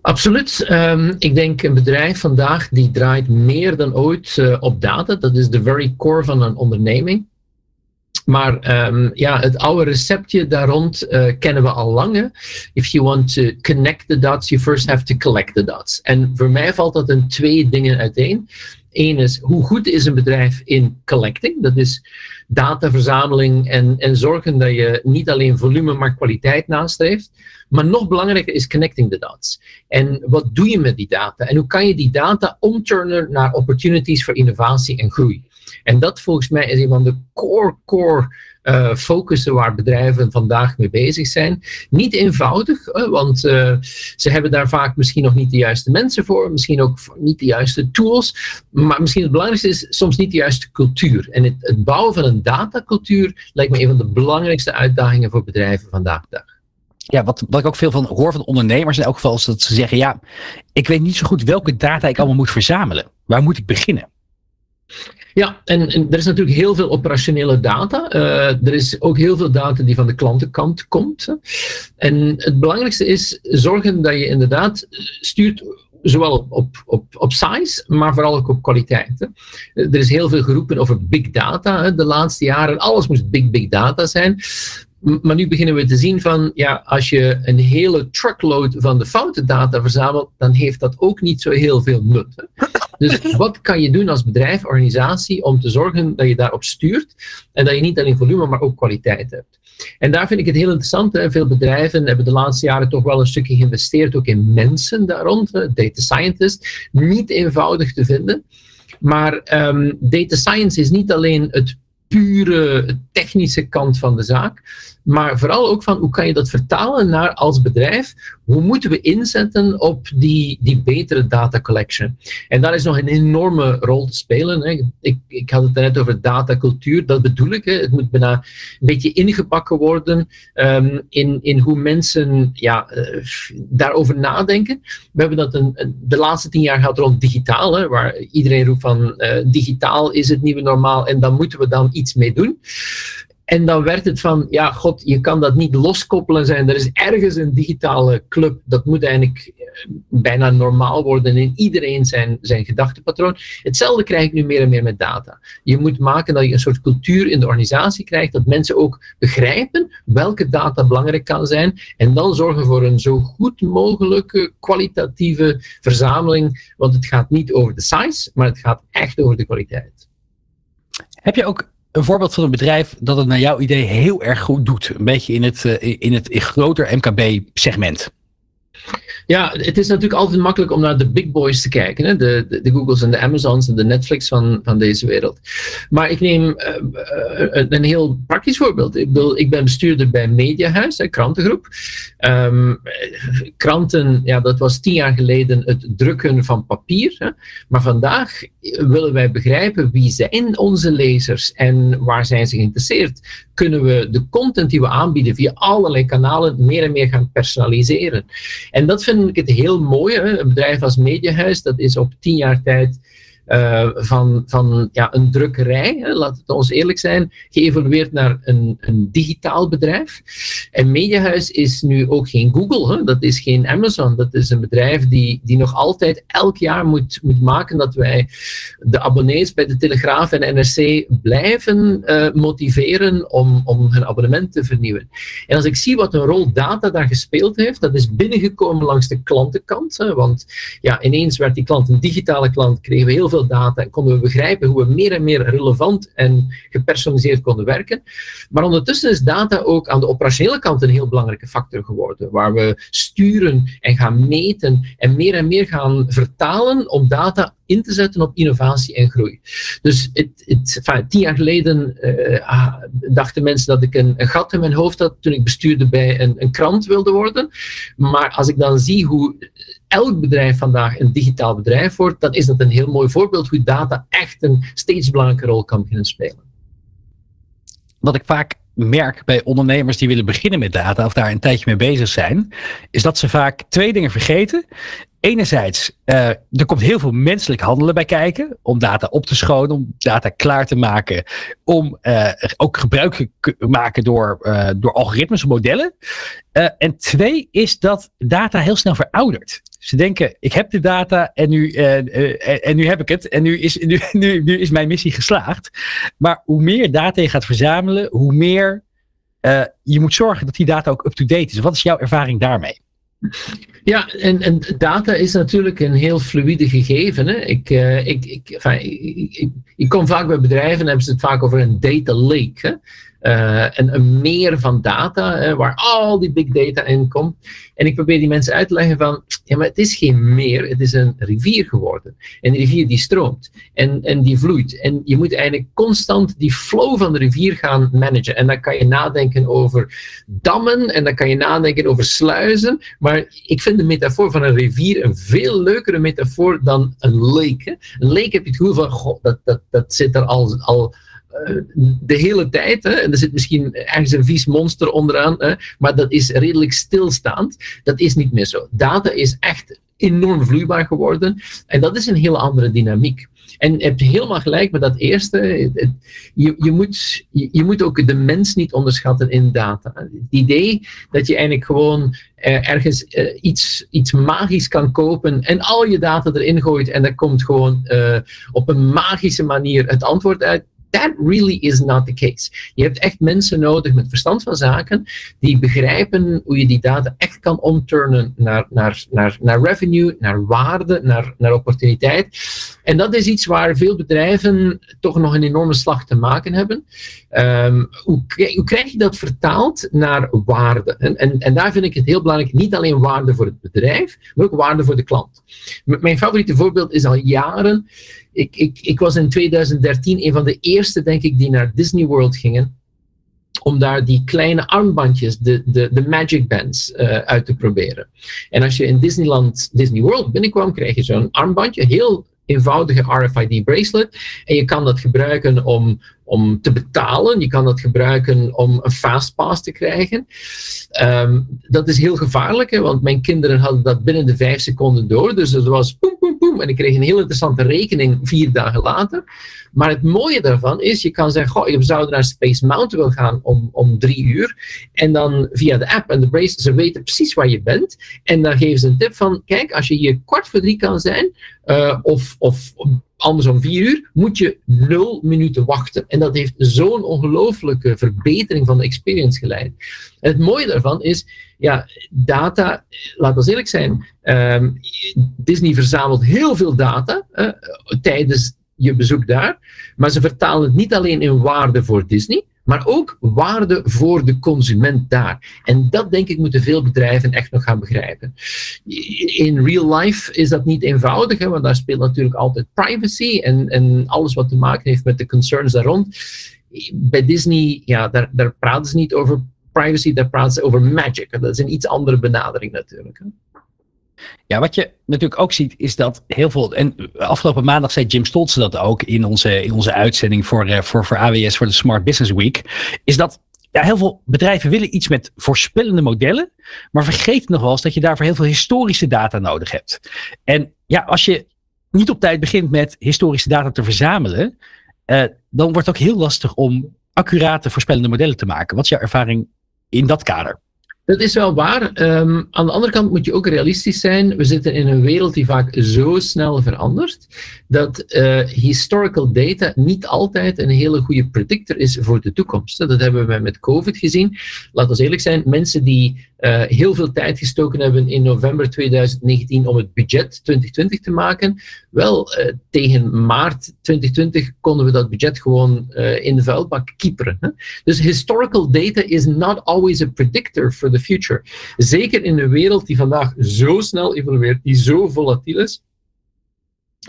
Absoluut. Um, ik denk een bedrijf vandaag die draait meer dan ooit uh, op data. Dat is de very core van een onderneming. Maar um, ja, het oude receptje daar rond uh, kennen we al lang. If you want to connect the dots, you first have to collect the dots. En voor mij valt dat in twee dingen uiteen. Eén is, hoe goed is een bedrijf in collecting? Dat is dataverzameling en, en zorgen dat je niet alleen volume, maar kwaliteit nastreeft. Maar nog belangrijker is connecting the dots. En wat doe je met die data? En hoe kan je die data omturnen naar opportunities voor innovatie en groei? En dat volgens mij is een van de core, core uh, focussen waar bedrijven vandaag mee bezig zijn. Niet eenvoudig, want ze hebben daar vaak misschien nog niet de juiste mensen voor, misschien ook niet de juiste tools, maar misschien het belangrijkste is soms niet de juiste cultuur. En het, het bouwen van een datacultuur lijkt me een van de belangrijkste uitdagingen voor bedrijven vandaag de dag ja, wat, wat ik ook veel van hoor van ondernemers in elk geval is dat ze zeggen, ja, ik weet niet zo goed welke data ik allemaal moet verzamelen. Waar moet ik beginnen? Ja, en, er is natuurlijk heel veel operationele data. Uh, er is ook heel veel data die van de klantenkant komt. En het belangrijkste is zorgen dat je inderdaad stuurt zowel op, op, op, op size, maar vooral ook op kwaliteit. Hè. Er is heel veel geroepen over big data de laatste jaren. Alles moest big, big data zijn. Maar nu beginnen we te zien van, ja, als je een hele truckload van de foute data verzamelt, dan heeft dat ook niet zo heel veel nut. Dus *laughs* wat kan je doen als bedrijf, organisatie, om te zorgen dat je daarop stuurt en dat je niet alleen volume, maar ook kwaliteit hebt. En daar vind ik het heel interessant. Hè. Veel bedrijven hebben de laatste jaren toch wel een stukje geïnvesteerd, ook in mensen daar rond, data scientists. Niet eenvoudig te vinden. Maar um, data science is niet alleen het pure technische kant van de zaak. Maar vooral ook van hoe kan je dat vertalen naar als bedrijf? Hoe moeten we inzetten op die, die betere data collection? En daar is nog een enorme rol te spelen. Hè. Ik, ik had het net over datacultuur, dat bedoel ik. Hè. Het moet bijna een beetje ingebakken worden um, in, in hoe mensen ja, uh, daarover nadenken. We hebben dat een, de laatste tien jaar gehad rond digitaal, hè, waar iedereen roept van uh, digitaal is het nieuwe normaal en dan moeten we dan iets mee doen. En dan werd het van, ja, god, je kan dat niet loskoppelen zijn. Er is ergens een digitale club. Dat moet eigenlijk eh, bijna normaal worden in iedereen zijn, zijn gedachtepatroon. Hetzelfde krijg ik nu meer en meer met data. Je moet maken dat je een soort cultuur in de organisatie krijgt, dat mensen ook begrijpen welke data belangrijk kan zijn. En dan zorgen voor een zo goed mogelijke kwalitatieve verzameling. Want het gaat niet over de size, maar het gaat echt over de kwaliteit. Heb je ook een voorbeeld van een bedrijf dat het naar jouw idee heel erg goed doet. Een beetje in het, uh, in het in groter MKB-segment. Ja, het is natuurlijk altijd makkelijk om naar de big boys te kijken. Hè? De, de, Googles en de Amazons en de Netflix van, van deze wereld. Maar ik neem uh, een heel praktisch voorbeeld. Ik, bedoel, ik ben bestuurder bij Mediahuis, een krantengroep. Um, kranten, ja, dat was tien jaar geleden het drukken van papier. Hè? Maar vandaag willen wij begrijpen wie zijn onze lezers en waar zijn ze geïnteresseerd. Kunnen we de content die we aanbieden via allerlei kanalen meer en meer gaan personaliseren. En dat vind ik het heel mooi. Hè? Een bedrijf als Mediahuis, dat is op tien jaar tijd uh, van, van ja, een drukkerij, hè, laat het ons eerlijk zijn, geëvolueerd naar een, een digitaal bedrijf. En Mediahuis is nu ook geen Google, hè, dat is geen Amazon, dat is een bedrijf die, die nog altijd elk jaar moet, moet maken dat wij de abonnees bij de Telegraaf en NRC blijven uh, motiveren om, om hun abonnement te vernieuwen. En als ik zie wat een rol data daar gespeeld heeft, dat is binnengekomen langs de klantenkant, hè, want ja, ineens werd die klant een digitale klant, kregen we heel veel data en konden we begrijpen hoe we meer en meer relevant en gepersonaliseerd konden werken. Maar ondertussen is data ook aan de operationele kant een heel belangrijke factor geworden, waar we sturen en gaan meten en meer en meer gaan vertalen om data in te zetten op innovatie en groei. Dus het, het, tien jaar geleden uh, dachten mensen dat ik een, een, gat in mijn hoofd had toen ik bestuurde bij een, een krant wilde worden. Maar als ik dan zie hoe elk bedrijf vandaag een digitaal bedrijf wordt, dan is dat een heel mooi voorbeeld hoe data echt een steeds belangrijke rol kan beginnen spelen. Wat ik vaak merk bij ondernemers die willen beginnen met data of daar een tijdje mee bezig zijn, is dat ze vaak twee dingen vergeten. Enerzijds, uh, er komt heel veel menselijk handelen bij kijken. Om data op te schonen, om data klaar te maken. Om uh, ook gebruik te maken door, uh, door algoritmes of modellen. en twee is dat data heel snel veroudert. Ze denken, ik heb de data en nu, en nu heb ik het. En nu is, *laughs* nu, nu, is mijn missie geslaagd. Maar hoe meer data je gaat verzamelen, hoe meer je moet zorgen dat die data ook up-to-date is. Wat is jouw ervaring daarmee? Ja, en, en data is natuurlijk een heel fluide gegeven. Hè. Ik, ik, ik, enfin, ik, ik, kom vaak bij bedrijven en hebben ze het vaak over een data lake. Hè. Uh, een, een, meer van data, waar al die big data in komt. En ik probeer die mensen uit te leggen van, ja, maar het is geen meer, het is een rivier geworden. En die rivier die stroomt en, en die vloeit. En je moet eigenlijk constant die flow van de rivier gaan managen. En dan kan je nadenken over dammen en dan kan je nadenken over sluizen. Maar ik vind de metafoor van een rivier een veel leukere metafoor dan een lake. Een lake heb je het gevoel van, dat, dat, dat zit er al, al eh, de hele tijd. Hè, en er zit misschien ergens een vies monster onderaan, hè, maar dat is redelijk stilstaand. Dat is niet meer zo. Data is echt enorm vloeibaar geworden en dat is een hele andere dynamiek. En je hebt helemaal gelijk met dat eerste. Je, je, moet, je, moet ook de mens niet onderschatten in data. Het idee dat je eigenlijk gewoon eh, ergens eh, iets, iets magisch kan kopen en al je data erin gooit en er komt gewoon op een magische manier het antwoord uit that really is not the case. Je hebt echt mensen nodig met verstand van zaken die begrijpen hoe je die data echt kan omturnen naar, naar, naar, naar revenue, naar waarde, naar, naar opportuniteit. En dat is iets waar veel bedrijven toch nog een enorme slag te maken hebben. Um, hoe, hoe, krijg je dat vertaald naar waarde? En, en, en daar vind ik het heel belangrijk, niet alleen waarde voor het bedrijf, maar ook waarde voor de klant. Mijn favoriete voorbeeld is al jaren ik, ik, ik was in 2013 een van de eerste, denk ik, die naar Disney World gingen. Om daar die kleine armbandjes, de, de, de Magic Bands, uh, uit te proberen. En als je in Disneyland, Disney World binnenkwam, kreeg je zo'n armbandje, heel eenvoudige RFID bracelet. En je kan dat gebruiken om, om te betalen. Je kan dat gebruiken om een fastpass te krijgen. Um, dat is heel gevaarlijk, hè, want mijn kinderen hadden dat binnen de vijf seconden door. Dus het was poem, poem, En ik kreeg een heel interessante rekening vier dagen later. Maar het mooie daarvan is, je kan zeggen, goh, je zou naar Space Mountain wil gaan om, om drie uur. En dan via de app en de brace, ze weten precies waar je bent. En dan geven ze een tip van, kijk, als je hier kwart voor drie kan zijn, uh, of, of anders om vier uur, moet je nul minuten wachten. En dat heeft zo'n ongelooflijke verbetering van de experience geleid. Het mooie daarvan is, ja, data, laten we eerlijk zijn, um, Disney verzamelt heel veel data tijdens je bezoek daar, maar ze vertalen het niet alleen in waarde voor Disney, maar ook waarde voor de consument daar. En dat denk ik moeten veel bedrijven echt nog gaan begrijpen. In real life is dat niet eenvoudig, hè, want daar speelt natuurlijk altijd privacy en, en alles wat te maken heeft met de concerns daar rond. Bij Disney, ja, daar, daar praten ze niet over privacy, daar praten ze over magic. Dat is een iets andere benadering natuurlijk. Hè. Ja, wat je natuurlijk ook ziet is dat heel veel. En afgelopen maandag zei Jim Stoltze dat ook in onze, in onze uitzending voor, eh, voor, voor AWS, voor de Smart Business Week. Is dat ja, heel veel bedrijven willen iets met voorspellende modellen, maar vergeten nog wel eens dat je daarvoor heel veel historische data nodig hebt. En ja, als je niet op tijd begint met historische data te verzamelen, uh, dan wordt het ook heel lastig om accurate voorspellende modellen te maken. Wat is jouw ervaring in dat kader? Dat is wel waar. Um, aan de andere kant moet je ook realistisch zijn. We zitten in een wereld die vaak zo snel verandert, dat uh, historical data niet altijd een hele goede predictor is voor de toekomst. Dat hebben we met COVID gezien. Laten we eerlijk zijn, mensen die uh, heel veel tijd gestoken hebben in november 2019 om het budget 2020 te maken, wel, uh, tegen maart 2020 konden we dat budget gewoon in de vuilbak kieperen. Hè? Dus historical data is not always a predictor for the future. Zeker in een wereld die vandaag zo snel evolueert, die zo volatiel is.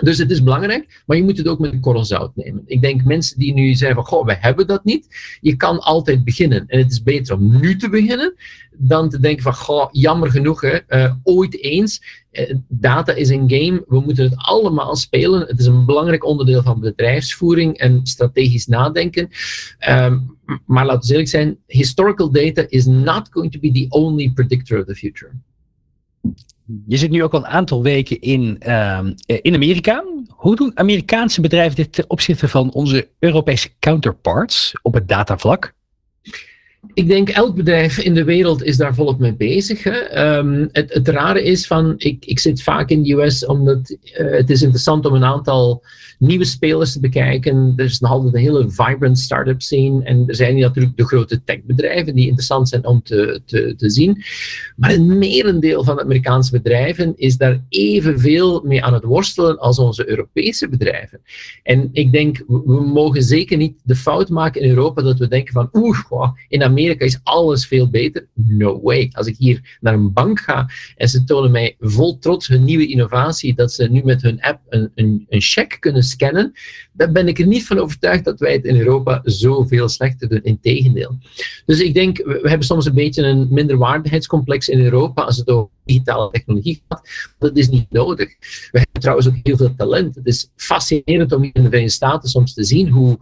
Dus het is belangrijk, maar je moet het ook met een korrel zout nemen. Ik denk mensen die nu zeggen van, goh, we hebben dat niet. Je kan altijd beginnen. En het is beter om nu te beginnen, dan te denken van, goh, jammer genoeg, hè, uh, ooit eens. Uh, data is een game, we moeten het allemaal spelen. Het is een belangrijk onderdeel van bedrijfsvoering en strategisch nadenken. Um, maar laten we eerlijk zijn, historical data is not going to be the only predictor of the future. Je zit nu ook al een aantal weken in, uh, in Amerika. Hoe doen Amerikaanse bedrijven dit ten opzichte van onze Europese counterparts op het datavlak? ik denk elk bedrijf in de wereld is daar volop mee bezig. Hè. Ehm, het, het rare is van, ik, ik zit vaak in de US omdat uh, het is interessant om een aantal nieuwe spelers te bekijken. Er is nog altijd een hele vibrant start-up scene. En er zijn natuurlijk de grote techbedrijven die interessant zijn om te, te, te zien. Maar een merendeel van de Amerikaanse bedrijven is daar evenveel mee aan het worstelen als onze Europese bedrijven. En ik denk, we mogen zeker niet de fout maken in Europa dat we denken van, oeh, in Amerika is alles veel beter. No way. Als ik hier naar een bank ga en ze tonen mij vol trots hun nieuwe innovatie, dat ze nu met hun app een, een, een check kunnen scannen, dan ben ik er niet van overtuigd dat wij het in Europa zoveel slechter doen. Integendeel. Dus ik denk, we hebben soms een beetje een minderwaardigheidscomplex in Europa als het over digitale technologie gaat. Dat is niet nodig. We hebben trouwens ook heel veel talent. Het is fascinerend om in de Verenigde Staten soms te zien hoe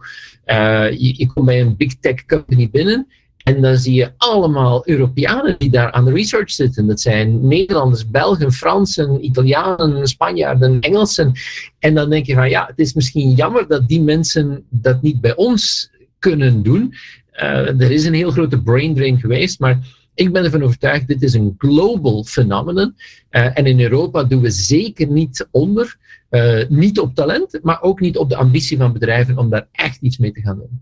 uh, je, je komt bij een big tech company binnen en dan zie je allemaal Europeanen die daar aan de research zitten. Dat zijn Nederlanders, Belgen, Fransen, Italianen, Spanjaarden, Engelsen. En dan denk je van ja, het is misschien jammer dat die mensen dat niet bij ons kunnen doen. Uh, er is een heel grote brain drain geweest, maar ik ben ervan overtuigd, dit is een global phenomenon. Uh, en in Europa doen we zeker niet onder. Uh, niet op talent, maar ook niet op de ambitie van bedrijven om daar echt iets mee te gaan doen.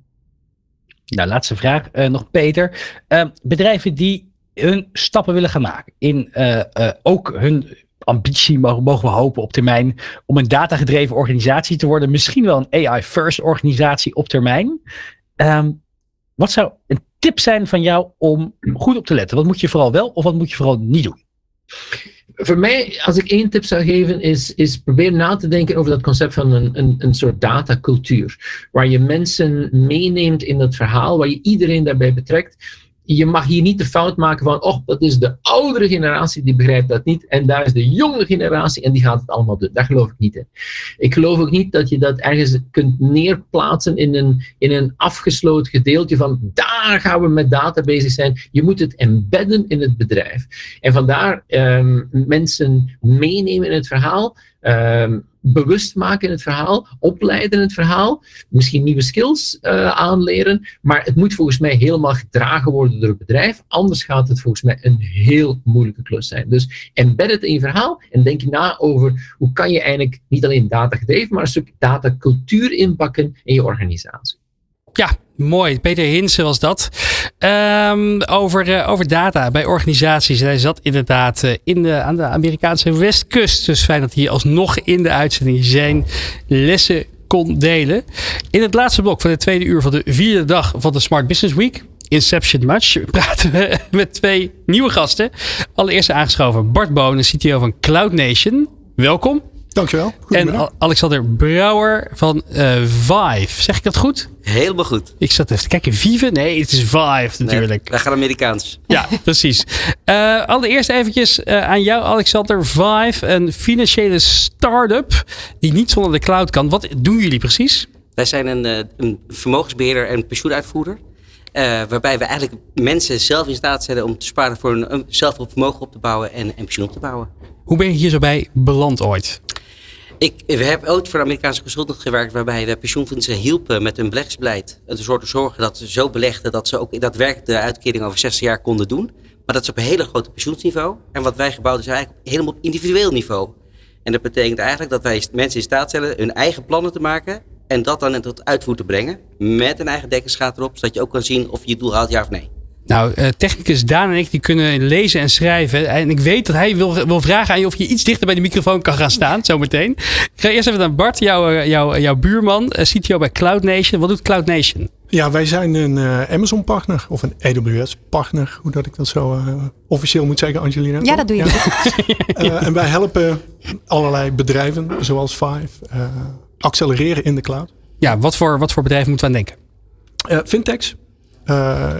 Nou, laatste vraag uh, nog, Peter. Uh, bedrijven die hun stappen willen gaan maken in uh, ook hun ambitie, mogen, we hopen op termijn, om een datagedreven organisatie te worden. Misschien wel een AI-first organisatie op termijn. Um, wat zou een tip zijn van jou om goed op te letten? Wat moet je vooral wel of wat moet je vooral niet doen? Voor mij, als ik één tip zou geven, is, is probeer na te denken over dat concept van een, een, een soort datacultuur. Waar je mensen meeneemt in dat verhaal, waar je iedereen daarbij betrekt je mag hier niet de fout maken van, oh, dat is de oudere generatie, die begrijpt dat niet. En daar is de jonge generatie en die gaat het allemaal doen. Daar geloof ik niet in. Ik geloof ook niet dat je dat ergens kunt neerplaatsen in een, in een afgesloten gedeelte van, daar gaan we met data bezig zijn. Je moet het embedden in het bedrijf. En vandaar um, mensen meenemen in het verhaal. Um, bewust maken in het verhaal, opleiden in het verhaal, misschien nieuwe skills uh, aanleren, maar het moet volgens mij helemaal gedragen worden door het bedrijf, anders gaat het volgens mij een heel moeilijke klus zijn. Dus embed het in je verhaal en denk na over hoe kan je eigenlijk niet alleen data gedreven, maar een stuk datacultuur inpakken in je organisatie. Ja, mooi. Peter Hinsen was dat. Um, over, uh, over data bij organisaties. Hij zat inderdaad uh, in de, aan de Amerikaanse westkust. Dus fijn dat hij alsnog in de uitzending zijn lessen kon delen. In het laatste blok van de tweede uur van de vierde dag van de Smart Business Week. Inception Much *laughs* praten we met twee nieuwe gasten. Allereerst aangeschoven Bart Bonen, CTO van Cloud Nation. Welkom. Dankjewel. En Alexander Brouwer van uh, Vive. Zeg ik dat goed? Helemaal goed. Ik zat even te kijken. Vive? Nee, het is Vive natuurlijk. Nee, wij gaan Amerikaans. Ja, precies. Uh, allereerst eventjes uh, aan jou Alexander. Vive, een financiële start-up die niet zonder de cloud kan. Wat doen jullie precies? Wij zijn een, een vermogensbeheerder en pensioenuitvoerder. waarbij we eigenlijk mensen zelf in staat zetten om te sparen voor een, zelf op vermogen op te bouwen en, en pensioen op te bouwen. Hoe ben je hier zo bij beland ooit? Ik, hebben ooit voor de Amerikaanse consultant gewerkt waarbij we pensioenfondsen hielpen met hun beleggingsbeleid. En te zorgen dat ze zo belegden dat ze ook daadwerkelijk de uitkering over 60 jaar konden doen. Maar dat is op een hele grote pensioensniveau. En wat wij gebouwd is eigenlijk helemaal op individueel niveau. En dat betekent eigenlijk dat wij mensen in staat stellen hun eigen plannen te maken. En dat dan tot uitvoer te brengen. Met een eigen dekkingsgraad erop. Zodat je ook kan zien of je je doel haalt ja of nee. Nou, uh, technicus Daan en ik die kunnen lezen en schrijven. En ik weet dat hij wil, wil vragen aan je of je iets dichter bij de microfoon kan gaan staan, zometeen. Ik ga eerst even naar Bart, jouw, jouw, jouw buurman, CTO bij Cloud Nation. Wat doet Cloud Nation? Ja, wij zijn een uh, Amazon-partner of een AWS-partner, hoe dat ik dat zo officieel moet zeggen, Angelina. Ja, dat doe je. Ja. en wij helpen allerlei bedrijven, zoals Five, accelereren in de cloud. Ja, wat voor, wat voor bedrijven moeten we aan denken? fintechs,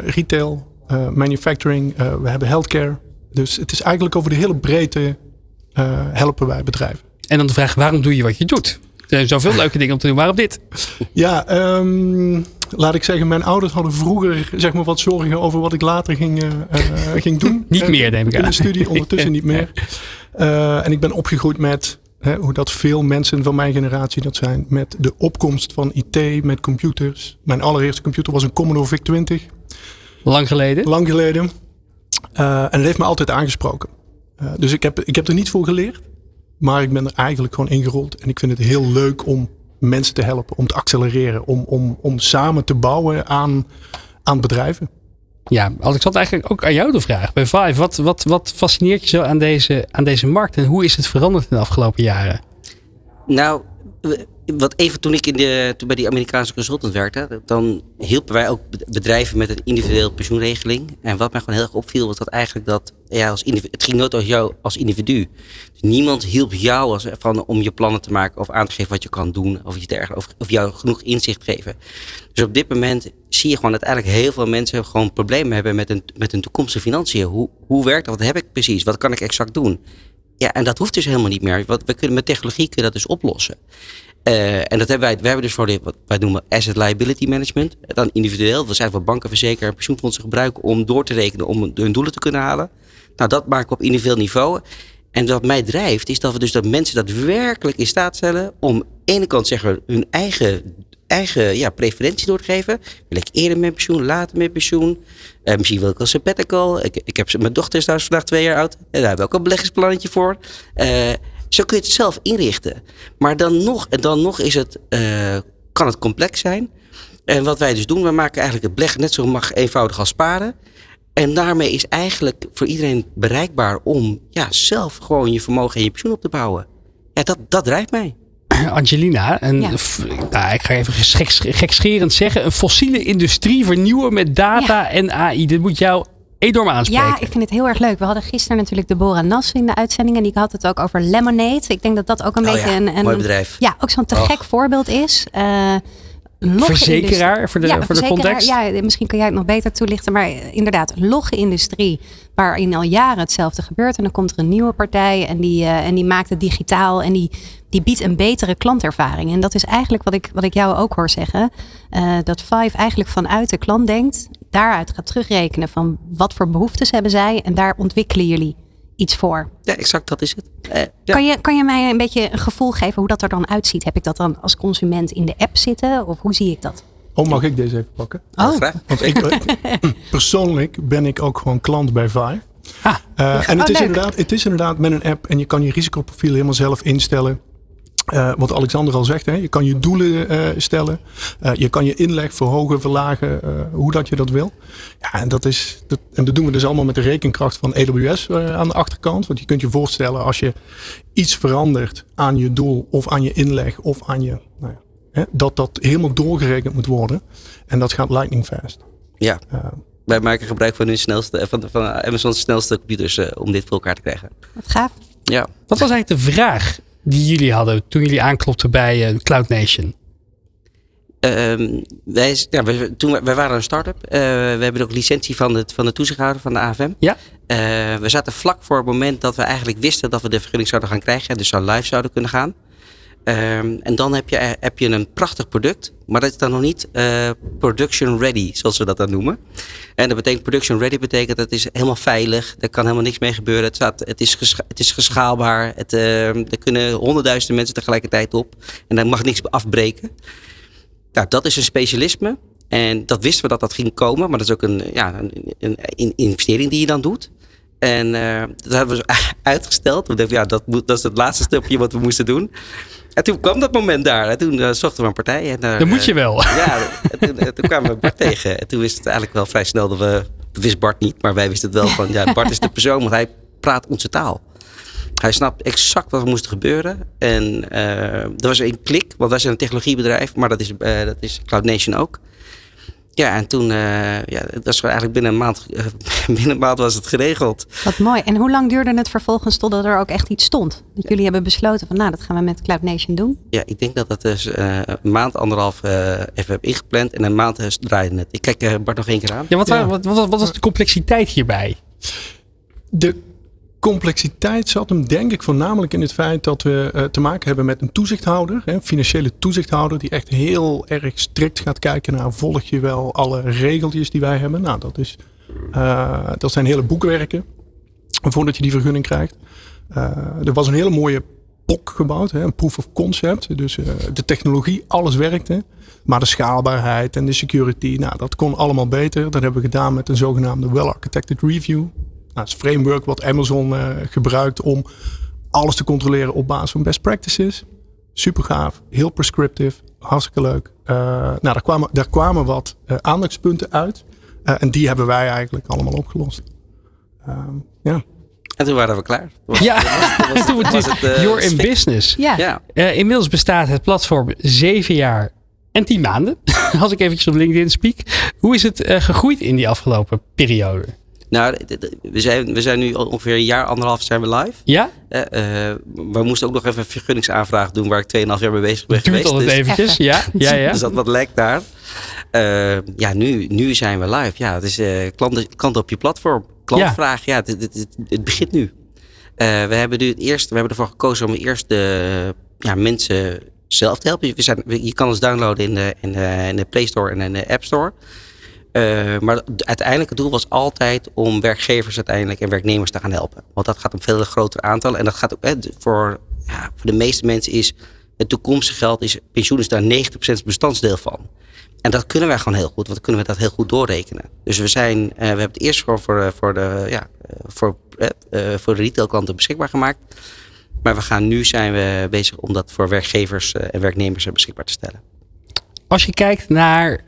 retail, uh, manufacturing, uh, we hebben healthcare. Dus het is eigenlijk over de hele breedte uh, helpen wij bedrijven. En dan de vraag, waarom doe je wat je doet? Er zijn zoveel leuke dingen om te doen. Waarom dit? Ja, um, laat ik zeggen, mijn ouders hadden vroeger zeg maar, wat zorgen over wat ik later ging, ging doen. *laughs* niet meer, denk ik. In de studie, ondertussen *laughs* niet meer. en ik ben opgegroeid met Hè, hoe dat veel mensen van mijn generatie dat zijn. Met de opkomst van IT, met computers. Mijn allereerste computer was een Commodore VIC-20. Lang geleden? Lang geleden. Uh, en het heeft me altijd aangesproken. Uh, dus ik heb, ik heb er niet voor geleerd. Maar ik ben er eigenlijk gewoon ingerold. En ik vind het heel leuk om mensen te helpen. Om te accelereren. Om, om, om samen te bouwen aan, aan bedrijven. Ja, Alex, had eigenlijk ook aan jou de vraag. Bij Vive, wat, wat, wat fascineert je zo aan deze, aan deze markt? En hoe is het veranderd in de afgelopen jaren? Nou, wat even toen ik in de, toen bij die Amerikaanse consultant werkte, dan hielpen wij ook bedrijven met een individueel pensioenregeling. En wat mij gewoon heel erg opviel, was dat eigenlijk dat, ja, als het ging nooit over jou als individu. Dus niemand hielp jou als, van, om je plannen te maken of aan te geven wat je kan doen, of, je dergelijke, of, of jou genoeg inzicht geven. Dus op dit moment zie je gewoon dat eigenlijk heel veel mensen gewoon problemen hebben met hun, met hun toekomstige financiën. Hoe, hoe werkt dat? Wat heb ik precies? Wat kan ik exact doen? Ja, en dat hoeft dus helemaal niet meer. Wat, we kunnen met technologie kunnen dat dus oplossen. Uh, en dat hebben wij, we hebben dus voor dit, wat wij noemen asset liability management. Dan individueel, dat zijn wat banken, verzekeren en pensioenfondsen gebruiken om door te rekenen om hun doelen te kunnen halen. Nou, dat maken we op individueel niveau. En wat mij drijft, is dat we dus dat mensen daadwerkelijk in staat stellen om aan de ene kant zeggen hun eigen, eigen ja, preferentie door te geven. Wil ik eerder met pensioen, later met pensioen? Uh, misschien wil ik een sabbatical. Ik, ik heb, mijn dochter is trouwens vandaag twee jaar oud. En daar hebben we ook een beleggingsplannetje voor. Uh, zo kun je het zelf inrichten. Maar dan nog, en dan nog is het, uh, kan het complex zijn. En wat wij dus doen, we maken eigenlijk het beleggen net zo mag eenvoudig als sparen. En daarmee is eigenlijk voor iedereen bereikbaar om ja, zelf gewoon je vermogen en je pensioen op te bouwen. Ja, dat, dat drijft mij. *clears throat* Angelina, en ja. nou, ik ga even gekscherend zeggen, een fossiele industrie vernieuwen met data en AI. Dit moet jou enorm aanspreken. Ja, ik vind het heel erg leuk. We hadden gisteren natuurlijk Deborah Nas in de uitzending. En die had het ook over Lemonade. Ik denk dat dat ook een oh beetje ja, een, een... Mooi bedrijf. Ja, ook zo'n te gek voorbeeld is. Uh, Verzekeraar voor de, ja, voor de context? Ja, misschien kun jij het nog beter toelichten. Maar eh, inderdaad, logge industrie waarin al jaren hetzelfde gebeurt. En dan komt er een nieuwe partij en die, uh, en die maakt het digitaal. En die, die biedt een betere klantervaring. En dat is eigenlijk wat ik, wat ik jou ook hoor zeggen. Uh, dat Five eigenlijk vanuit de klant denkt. Daaruit gaat terugrekenen van wat voor behoeftes hebben zij. En daar ontwikkelen jullie iets voor. Ja, exact, dat is het. Uh, ja. kan, je, kan je mij een beetje een gevoel geven hoe dat er dan uitziet? Heb ik dat dan als consument in de app zitten? Of hoe zie ik dat? Oh, mag ik deze even pakken? Oh. Want ik, *laughs* persoonlijk ben ik ook gewoon klant bij Vive. Ah, uh, en het, oh, is inderdaad, het is inderdaad met een app en je kan je risicoprofiel helemaal zelf instellen. Uh, wat Alexander al zegt, hè, je kan je doelen uh, stellen. Uh, je kan je inleg verhogen, verlagen, hoe dat je dat wil. Ja, en dat, is, dat, en dat doen we dus allemaal met de rekenkracht van AWS aan de achterkant. Want je kunt je voorstellen als je iets verandert aan je doel of aan je inleg of aan je... Nou ja, hè, dat dat helemaal doorgerekend moet worden. En dat gaat lightning fast. Ja. Wij maken gebruik van hun snelste, van, van Amazon's snelste computers om dit voor elkaar te krijgen. Wat gaaf. Ja. Wat was eigenlijk de vraag die jullie hadden toen jullie aanklopten bij uh, Cloud Nation? Uh, wij, ja, wij, toen, wij waren een start-up. Uh, we hebben ook licentie van de, van de toezichthouder van de AFM. Ja. Uh, we zaten vlak voor het moment dat we eigenlijk wisten dat we de vergunning zouden gaan krijgen. En dus zou live zouden kunnen gaan. Um, en dan heb je, heb je een prachtig product, maar dat is dan nog niet uh, production ready, zoals we dat dan noemen. En dat betekent production ready betekent dat het is helemaal veilig, er kan helemaal niks mee gebeuren, het, staat, het, is, het is geschaalbaar, het, uh, er kunnen honderdduizenden mensen tegelijkertijd op en daar mag niks afbreken. Nou, dat is een specialisme en dat wisten we dat dat ging komen, maar dat is ook een, ja, een, een, investering die je dan doet. En uh, dat hebben we *laughs* uitgesteld. We dachten, ja, dat, moet, dat is het laatste stapje wat we moesten doen. En toen kwam dat moment daar. En toen uh, zochten we een partij. En, uh, Dan moet je wel. Ja, en toen, toen, kwamen we Bart tegen. En toen wist het eigenlijk wel vrij snel dat we... Wist Bart niet, maar wij wisten het wel van... Ja, Bart is de persoon, want hij praat onze taal. Hij snapt exact wat er moest gebeuren. En uh, er was een klik, want wij zijn een technologiebedrijf. Maar dat is, dat is Cloud Nation ook. Ja, en toen, uh, ja, dat was eigenlijk binnen een maand, uh, *laughs* binnen een maand was het geregeld. Wat mooi. En hoe lang duurde het vervolgens totdat er ook echt iets stond? Dat jullie hebben besloten van, nou, dat gaan we met Cloud Nation doen? Ja, ik denk dat dat dus uh, een maand, anderhalf even heb ingepland en een maand draaide het. Ik kijk Bart nog één keer aan. Ja, wat, ja. Wat, wat, wat was de complexiteit hierbij? De complexiteit zat hem denk ik voornamelijk in het feit dat we uh, te maken hebben met een toezichthouder, een financiële toezichthouder, die echt heel erg strikt gaat kijken naar volg je wel alle regeltjes die wij hebben. Nou, dat, is, uh, dat zijn hele boekwerken voordat je die vergunning krijgt. Uh, er was een hele mooie POC gebouwd, hè, een proof of concept. Dus de technologie, alles werkte. Maar de schaalbaarheid en de security, nou, dat kon allemaal beter. Dat hebben we gedaan met een zogenaamde well-architected review. Nou, dat is een framework wat Amazon uh, gebruikt om alles te controleren op basis van best practices. Super gaaf, heel prescriptive, hartstikke leuk. Uh, nou, daar kwamen, daar kwamen wat aandachtspunten uit. en die hebben wij eigenlijk allemaal opgelost. Ehm, ja. En toen waren we klaar. ja, en toen was het, uh, You're in business. Ja. ja. Uh, inmiddels bestaat het platform zeven jaar en tien maanden. *laughs* Als ik eventjes op LinkedIn speak. Hoe is het uh, gegroeid in die afgelopen periode? Nou, we zijn, we zijn nu ongeveer een jaar, anderhalf zijn we live. Ja? we moesten ook nog even een vergunningsaanvraag doen waar ik 2,5 jaar mee bezig ben Duurt geweest. al dus, eventjes, ja. *laughs* ja, ja. dus dat wat lekt daar. ja, nu, nu zijn we live. Ja, het is klant, klant op je platform klantvraag, ja, ja het, het, het, begint nu. Uh, we hebben nu het eerst, we hebben ervoor gekozen om eerst de ja, mensen zelf te helpen. We zijn, je kan ons downloaden in de, in de, in de Play Store en in de App Store. Uh, maar het doel was altijd om werkgevers uiteindelijk en werknemers te gaan helpen. Want dat gaat om veel groter aantal. En dat gaat ook voor, ja, voor de meeste mensen is het toekomstige geld, is pensioen is daar 90% bestandsdeel van. En dat kunnen wij gewoon heel goed, want dan kunnen we dat heel goed doorrekenen. Dus we zijn, uh, we hebben het eerst gewoon voor, eh, voor, de, ja, eh, voor, uh, voor de retailklanten beschikbaar gemaakt. Maar we gaan nu zijn we bezig om dat voor werkgevers en werknemers beschikbaar te stellen. Als je kijkt naar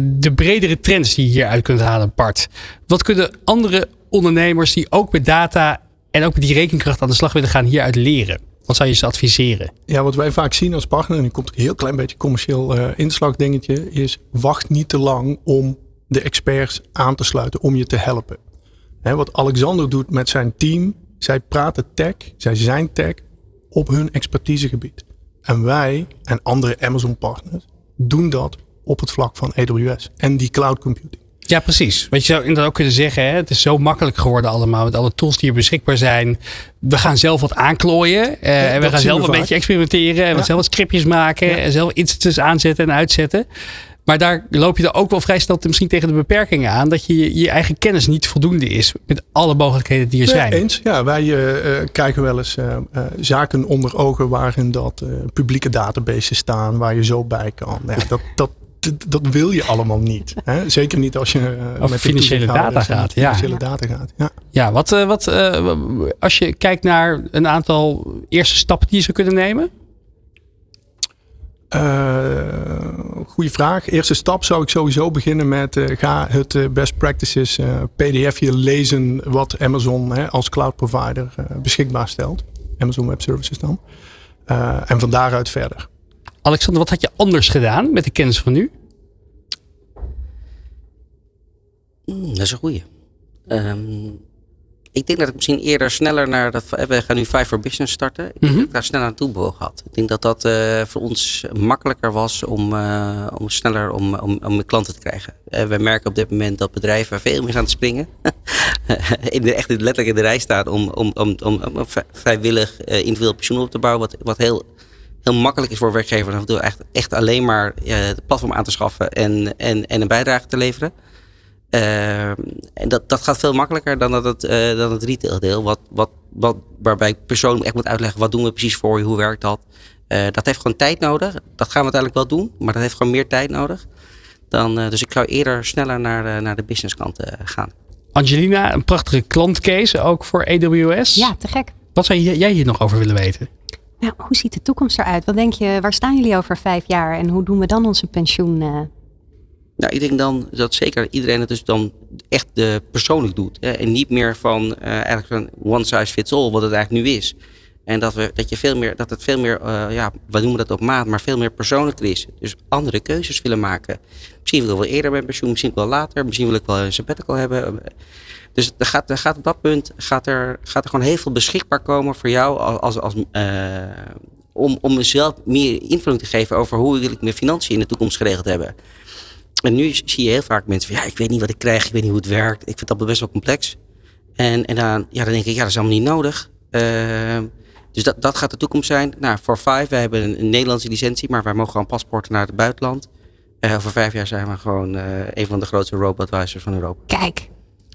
de bredere trends die je hieruit kunt halen, Bart. Wat kunnen andere ondernemers die ook met data en ook met die rekenkracht aan de slag willen gaan hieruit leren? Wat zou je ze adviseren? Ja, wat wij vaak zien als partner, en nu komt een heel klein beetje commercieel uh, inslagdingetje, is wacht niet te lang om de experts aan te sluiten, om je te helpen. Hè, wat Alexander doet met zijn team, zij praten tech, zij zijn tech op hun expertisegebied. En wij en andere Amazon partners doen dat op het vlak van AWS en die cloud computing. Ja, precies. Wat je zou inderdaad ook kunnen zeggen, hè? het is zo makkelijk geworden allemaal met alle tools die er beschikbaar zijn. We gaan zelf wat aanklooien uh, en we gaan zelf een beetje experimenteren en we zelf wat scriptjes maken en zelf instances aanzetten en uitzetten. Maar daar loop je er ook wel vrij snel misschien tegen de beperkingen aan. Dat je je eigen kennis niet voldoende is met alle mogelijkheden die er zijn. Eens, ja. Wij uh, krijgen wel eens uh, zaken onder ogen waarin dat publieke databases staan. Waar je zo bij kan. Ja, dat, dat, dat wil je allemaal niet. Hè? Zeker niet als je uh, met financiële data gaat. Ja. Financiële data gaat. Ja, ja wat, uh, wat uh, als je kijkt naar een aantal eerste stappen die je zou kunnen nemen? Goeie vraag. Eerste stap zou ik sowieso beginnen met ga het best practices pdfje lezen wat Amazon hè, als cloud provider beschikbaar stelt. Amazon Web Services dan. en van daaruit verder. Alexander, wat had je anders gedaan met de kennis van nu? Mm, dat is een goeie. Um, ik denk dat ik misschien eerder sneller naar dat. We gaan nu Five for Business starten. Ik denk mhm. dat ik daar sneller naartoe bewogen had. Ik denk dat dat uh, voor ons makkelijker was om, uh, om sneller om, om, om klanten te krijgen. Uh, we merken op dit moment dat bedrijven veel meer aan het springen. *laughs* in de, echt letterlijk in de rij staan om, om, om, om, om vrijwillig individueel pensioen op te bouwen. Wat, wat heel heel makkelijk is voor werkgevers af en echt, echt alleen maar het platform aan te schaffen en, en, en een bijdrage te leveren. Uh, en dat, dat gaat veel makkelijker dan, dat het, uh, dan het retail deel. Wat, wat, wat, waarbij ik persoonlijk echt moet uitleggen wat doen we precies voor je, hoe werkt dat. Uh, dat heeft gewoon tijd nodig. Dat gaan we uiteindelijk wel doen, maar dat heeft gewoon meer tijd nodig. Dan, dus ik zou eerder sneller naar, naar de businesskant gaan. Angelina, een prachtige klantcase ook voor AWS. Ja, te gek. Wat zou jij hier nog over willen weten? Nou, hoe ziet de toekomst eruit? Wat denk je, waar staan jullie over vijf jaar en hoe doen we dan onze pensioen? Nou, ik denk dan dat zeker iedereen het dus dan echt persoonlijk doet. Hè? En niet meer van uh, eigenlijk een one size fits all, wat het eigenlijk nu is. En dat, we, dat, je veel meer, dat het veel meer, ja, we noemen dat op maat, maar veel meer persoonlijker is. Dus andere keuzes willen maken. Misschien wil ik wel eerder met pensioen, misschien wel later. Misschien wil ik wel een sabbatical hebben. Dus er gaat, gaat op dat punt gaat er, gaat er gewoon heel veel beschikbaar komen voor jou als, als, uh, om, om mezelf meer invloed te geven over hoe wil ik mijn financiën in de toekomst geregeld hebben. En nu zie je heel vaak mensen van ja, ik weet niet wat ik krijg, ik weet niet hoe het werkt. Ik vind dat best wel complex. En, en dan, ja, dan denk ik, ja, dat is allemaal niet nodig. Uh, dus dat, dat gaat de toekomst zijn. Nou, voor Five, we hebben een, een Nederlandse licentie, maar wij mogen gewoon paspoorten naar het buitenland. Uh, over vijf jaar zijn we gewoon uh, een van de grootste robot advisors van Europa. Kijk,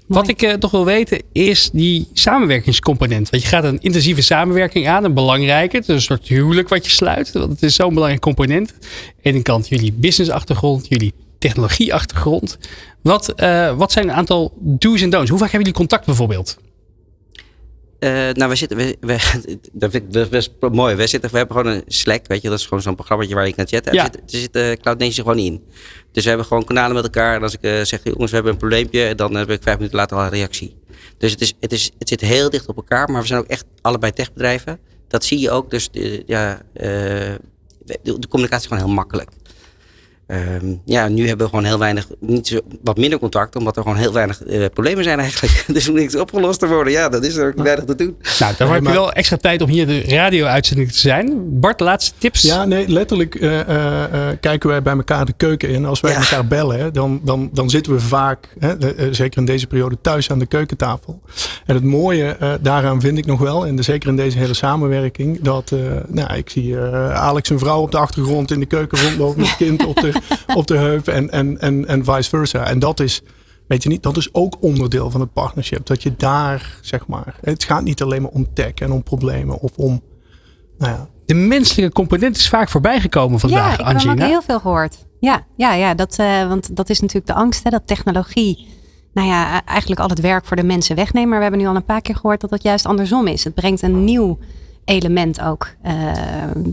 Wat ik uh, toch wil weten is die samenwerkingscomponent. Want je gaat een intensieve samenwerking aan, een belangrijke. Het is een soort huwelijk wat je sluit. Want het is zo'n belangrijk component. Aan de ene kant jullie businessachtergrond, jullie technologieachtergrond. Wat, uh, wat zijn een aantal do's en don'ts? Hoe vaak hebben jullie contact bijvoorbeeld? Uh, nou, we zitten, we, we, *laughs* dat vind ik best mooi. We, zitten, we hebben gewoon een Slack, weet je, dat is gewoon zo'n programma waar je kan chatten. Ja. Er zit, er zit uh, Cloud Nation gewoon in. Dus we hebben gewoon kanalen met elkaar. En als ik uh, zeg, jongens, we hebben een probleempje, dan heb ik vijf minuten later al een reactie. Dus het, is, het, is, het zit heel dicht op elkaar, maar we zijn ook echt allebei techbedrijven. Dat zie je ook. Dus ja, de, de communicatie is gewoon heel makkelijk. Um, ja, nu hebben we gewoon heel weinig, niet zo, wat minder contact, omdat er gewoon heel weinig uh, problemen zijn eigenlijk. *laughs* dus moet niks opgelost te worden. Ja, dat is er ook weinig te doen. Nou, dan heb je wel extra tijd om hier de radio-uitzending te zijn. Bart, laatste tips? Ja, nee, letterlijk uh, uh, kijken wij bij elkaar de keuken in. Als wij ja. elkaar bellen, hè, dan, dan, dan zitten we vaak, hè, zeker in deze periode, thuis aan de keukentafel. En het mooie daaraan vind ik nog wel, en zeker in deze hele samenwerking, dat, nou, ik zie Alex een vrouw op de achtergrond in de keuken rondlopen met kind op de *laughs* op de heup en, en, en, en vice versa. En dat is, weet je niet, dat is ook onderdeel van het partnership. Dat je daar, zeg maar, het gaat niet alleen maar om tech en om problemen of om, nou ja. De menselijke component is vaak voorbijgekomen vandaag, ja, ik Angina. heb heel veel gehoord. Ja, ja, ja dat, uh, want dat is natuurlijk de angst, hè, dat technologie nou ja, eigenlijk al het werk voor de mensen wegnemen. Maar we hebben nu al een paar keer gehoord dat dat juist andersom is. Het brengt een nieuw element ook. Uh,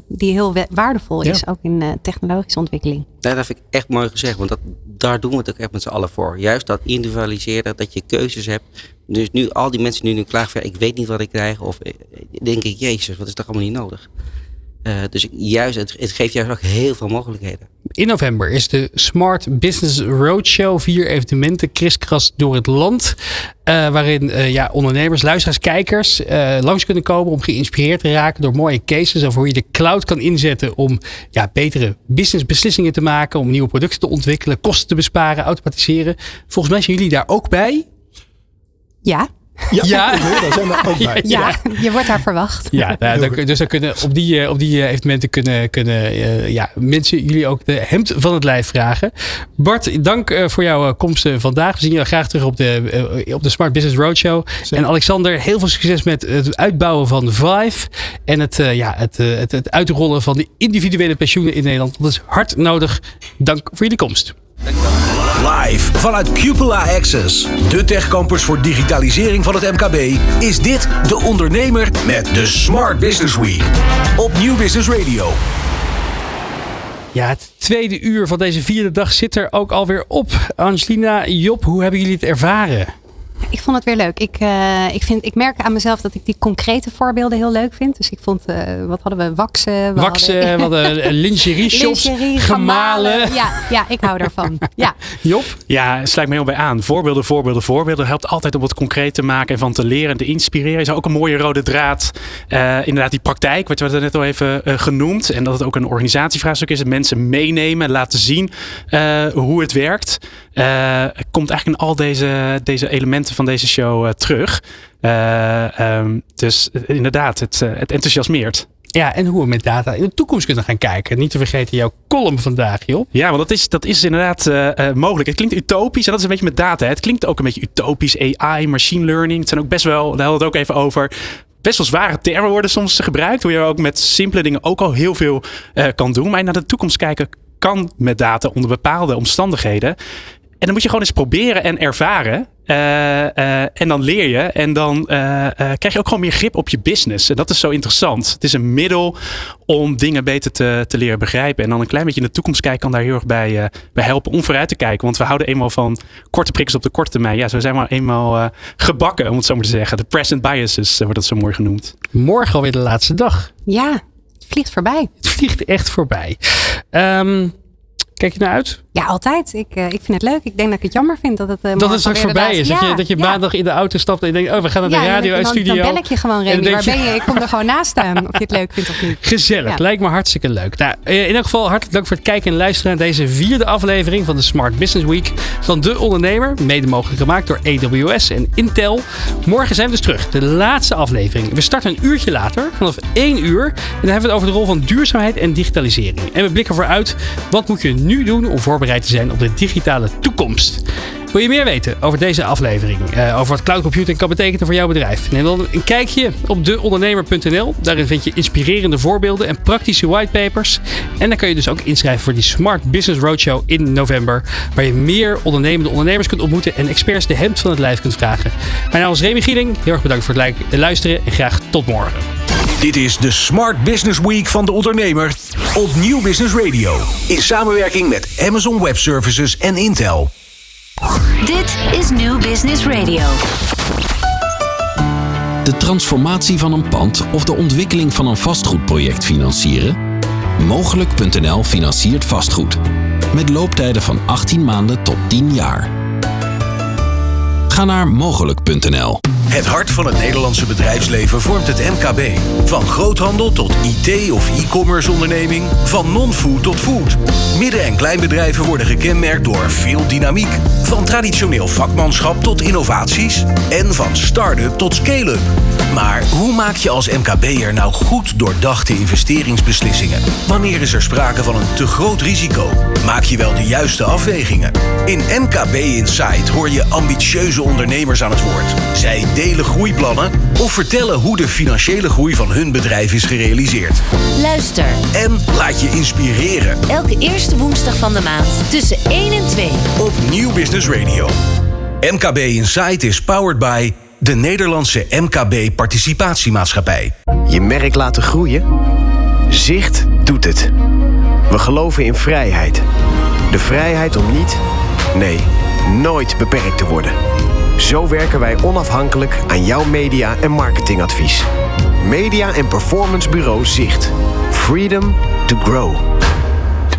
die heel waardevol is, ja. ook in uh, technologische ontwikkeling. Ja, dat vind ik echt mooi gezegd, want dat, daar doen we het ook echt met z'n allen voor. Juist dat individualiseren, dat je keuzes hebt. Dus nu al die mensen nu nu klagen van, ik weet niet wat ik krijg. Of eh, denk ik, jezus, wat is toch allemaal niet nodig. Uh, dus juist, het, het, geeft juist ook heel veel mogelijkheden. In november is de Smart Business Roadshow. Vier evenementen kriskras door het land. Uh, waarin uh, ja, ondernemers, luisteraars, kijkers langs kunnen komen om geïnspireerd te raken door mooie cases over hoe je de cloud kan inzetten om ja, betere businessbeslissingen te maken, om nieuwe producten te ontwikkelen, kosten te besparen, automatiseren. Volgens mij zijn jullie daar ook bij. Ja. Ja, ja. daar zijn we ook bij. *laughs* Ja, je wordt daar verwacht. Ja, nou, dan, dus dan kunnen op die, eh, op die eh, evenementen kunnen, kunnen uh, ja, mensen jullie ook de hemd van het lijf vragen. Bart, dank uh, voor jouw komst vandaag. We zien je graag terug op de, op de Smart Business Roadshow. Zeker. En Alexander, heel veel succes met het uitbouwen van Vive. En het, ja, het, het, het uitrollen van de individuele pensioenen in Nederland. Dat is hard nodig. Dank voor jullie komst. Live vanuit Cupola Access, de techcampus voor digitalisering van het MKB, is dit De Ondernemer met de Smart Business Week op Nieuw Business Radio. Ja, het tweede uur van deze vierde dag zit er ook alweer op. Angelina, Job, hoe hebben jullie het ervaren? Ik vond het weer leuk. Ik, uh, ik, vind, ik merk aan mezelf dat ik die concrete voorbeelden heel leuk vind. Dus ik vond, uh, wat hadden we? Waksen. We Waksen, hadden, we hadden *laughs* lingerie shops, lingerie, gemalen. Ja, ja, ik hou daarvan. Ja. *laughs* Job? Ja, sluit me heel bij aan. Voorbeelden, voorbeelden, voorbeelden. Helpt altijd om het concreet te maken en van te leren en te inspireren. Is ook een mooie rode draad. Uh, inderdaad, die praktijk, wat we net al even genoemd. En dat het ook een organisatievraagstuk is. Dat mensen meenemen, laten zien hoe het werkt. Komt eigenlijk in al deze, deze elementen van deze show uh, terug. Uh, um, dus inderdaad, het, het enthousiasmeert. Ja, en hoe we met data in de toekomst kunnen gaan kijken. Niet te vergeten jouw column vandaag, joh. Ja, want dat is, dat is inderdaad uh, mogelijk. Het klinkt utopisch en dat is een beetje met data. Hè. Het klinkt ook een beetje utopisch. AI, machine learning. Het zijn ook best wel, daar hadden we het ook even over best wel zware termen worden soms gebruikt. Hoe je ook met simpele dingen ook al heel veel uh, kan doen. Maar naar de toekomst kijken kan met data onder bepaalde omstandigheden. En dan moet je gewoon eens proberen en ervaren. Uh, uh, en dan leer je. En dan uh, krijg je ook gewoon meer grip op je business. En dat is zo interessant. Het is een middel om dingen beter te, te leren begrijpen. En dan een klein beetje in de toekomst kijken kan daar heel erg bij, bij helpen om vooruit te kijken. Want we houden eenmaal van korte prikkels op de korte termijn. Ja, zo zijn we eenmaal gebakken, om het zo maar te zeggen. De present biases wordt dat zo mooi genoemd. Morgen alweer de laatste dag. Ja, het vliegt voorbij. Het vliegt echt voorbij. Um, Kijk je naar uit? Ja, altijd. Ik, uh, ik vind het leuk. Ik denk dat ik het jammer vind dat het uh, Dat het straks voorbij is. Ja, dat je, dat je ja. maandag in de auto stapt en je denkt, oh, we gaan naar de radio uit studio. Dan bel ik je gewoon, Remy. Waar ben je? Ik kom er gewoon naast staan. Of je het leuk vindt of niet. Gezellig. Lijkt me hartstikke leuk. Nou, in elk geval hartelijk dank voor het kijken en luisteren naar deze vierde aflevering van de Smart Business Week van De Ondernemer. Mede mogelijk gemaakt door AWS en Intel. Morgen zijn we dus terug. De laatste aflevering. We starten een uurtje later, vanaf 1 uur. En dan hebben we het over de rol van duurzaamheid en digitalisering. En we blikken vooruit, wat moet je nu doen om voorbereid te zijn op de digitale toekomst. Wil je meer weten over deze aflevering? Uh, over wat cloud computing kan betekenen voor jouw bedrijf? Neem dan een kijkje op deondernemer.nl. Daarin vind je inspirerende voorbeelden en praktische whitepapers. En dan kun je dus ook inschrijven voor die Smart Business Roadshow in november. Waar je meer ondernemende ondernemers kunt ontmoeten en experts de hemd van het lijf kunt vragen. Mijn naam is Remy Gieling. Heel erg bedankt voor het luisteren en graag tot morgen. Dit is de Smart Business Week van de ondernemer op Nieuw Business Radio. In samenwerking met Amazon Web Services en Intel. Dit is New Business Radio. De transformatie van een pand of de ontwikkeling van een vastgoedproject financieren? Mogelijk.nl financiert vastgoed. Met looptijden van 18 maanden tot 10 jaar. Ga naar mogelijk.nl. Het hart van het Nederlandse bedrijfsleven vormt het MKB. Van groothandel tot IT of e-commerce onderneming, van non-food tot food. Midden- en kleinbedrijven worden gekenmerkt door veel dynamiek. Van traditioneel vakmanschap tot innovaties en van start-up tot scale-up. Maar hoe maak je als MKB'er nou goed doordachte investeringsbeslissingen? Wanneer is er sprake van een te groot risico? Maak je wel de juiste afwegingen? In MKB Insight hoor je ambitieuze ondernemers aan het woord. Zij delen groeiplannen of vertellen hoe de financiële groei van hun bedrijf is gerealiseerd. Luister. En laat je inspireren. Elke eerste woensdag van de maand tussen 1 en 2 op Nieuw Business Radio. MKB Insight is powered by de Nederlandse MKB Participatiemaatschappij. Je merk laten groeien? Zicht doet het. We geloven in vrijheid. De vrijheid om niet, nee, nooit beperkt te worden. Zo werken wij onafhankelijk aan jouw media- en marketingadvies. Media- en performance bureau Zicht. Freedom to grow.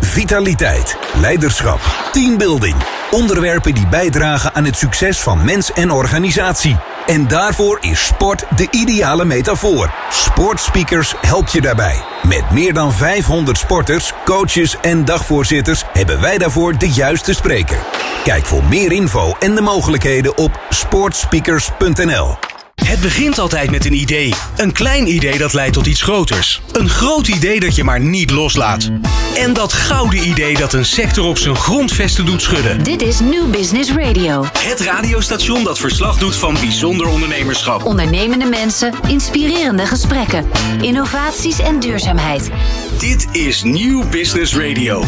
Vitaliteit, leiderschap, teambuilding. Onderwerpen die bijdragen aan het succes van mens en organisatie. En daarvoor is sport de ideale metafoor. Sportspeakers helpt je daarbij. Met meer dan 500 sporters, coaches en dagvoorzitters hebben wij daarvoor de juiste spreker. Kijk voor meer info en de mogelijkheden op sportspeakers.nl. Het begint altijd met een idee. Een klein idee dat leidt tot iets groters. Een groot idee dat je maar niet loslaat. En dat gouden idee dat een sector op zijn grondvesten doet schudden. Dit is New Business Radio. Het radiostation dat verslag doet van bijzonder ondernemerschap. Ondernemende mensen, inspirerende gesprekken, innovaties en duurzaamheid. Dit is New Business Radio.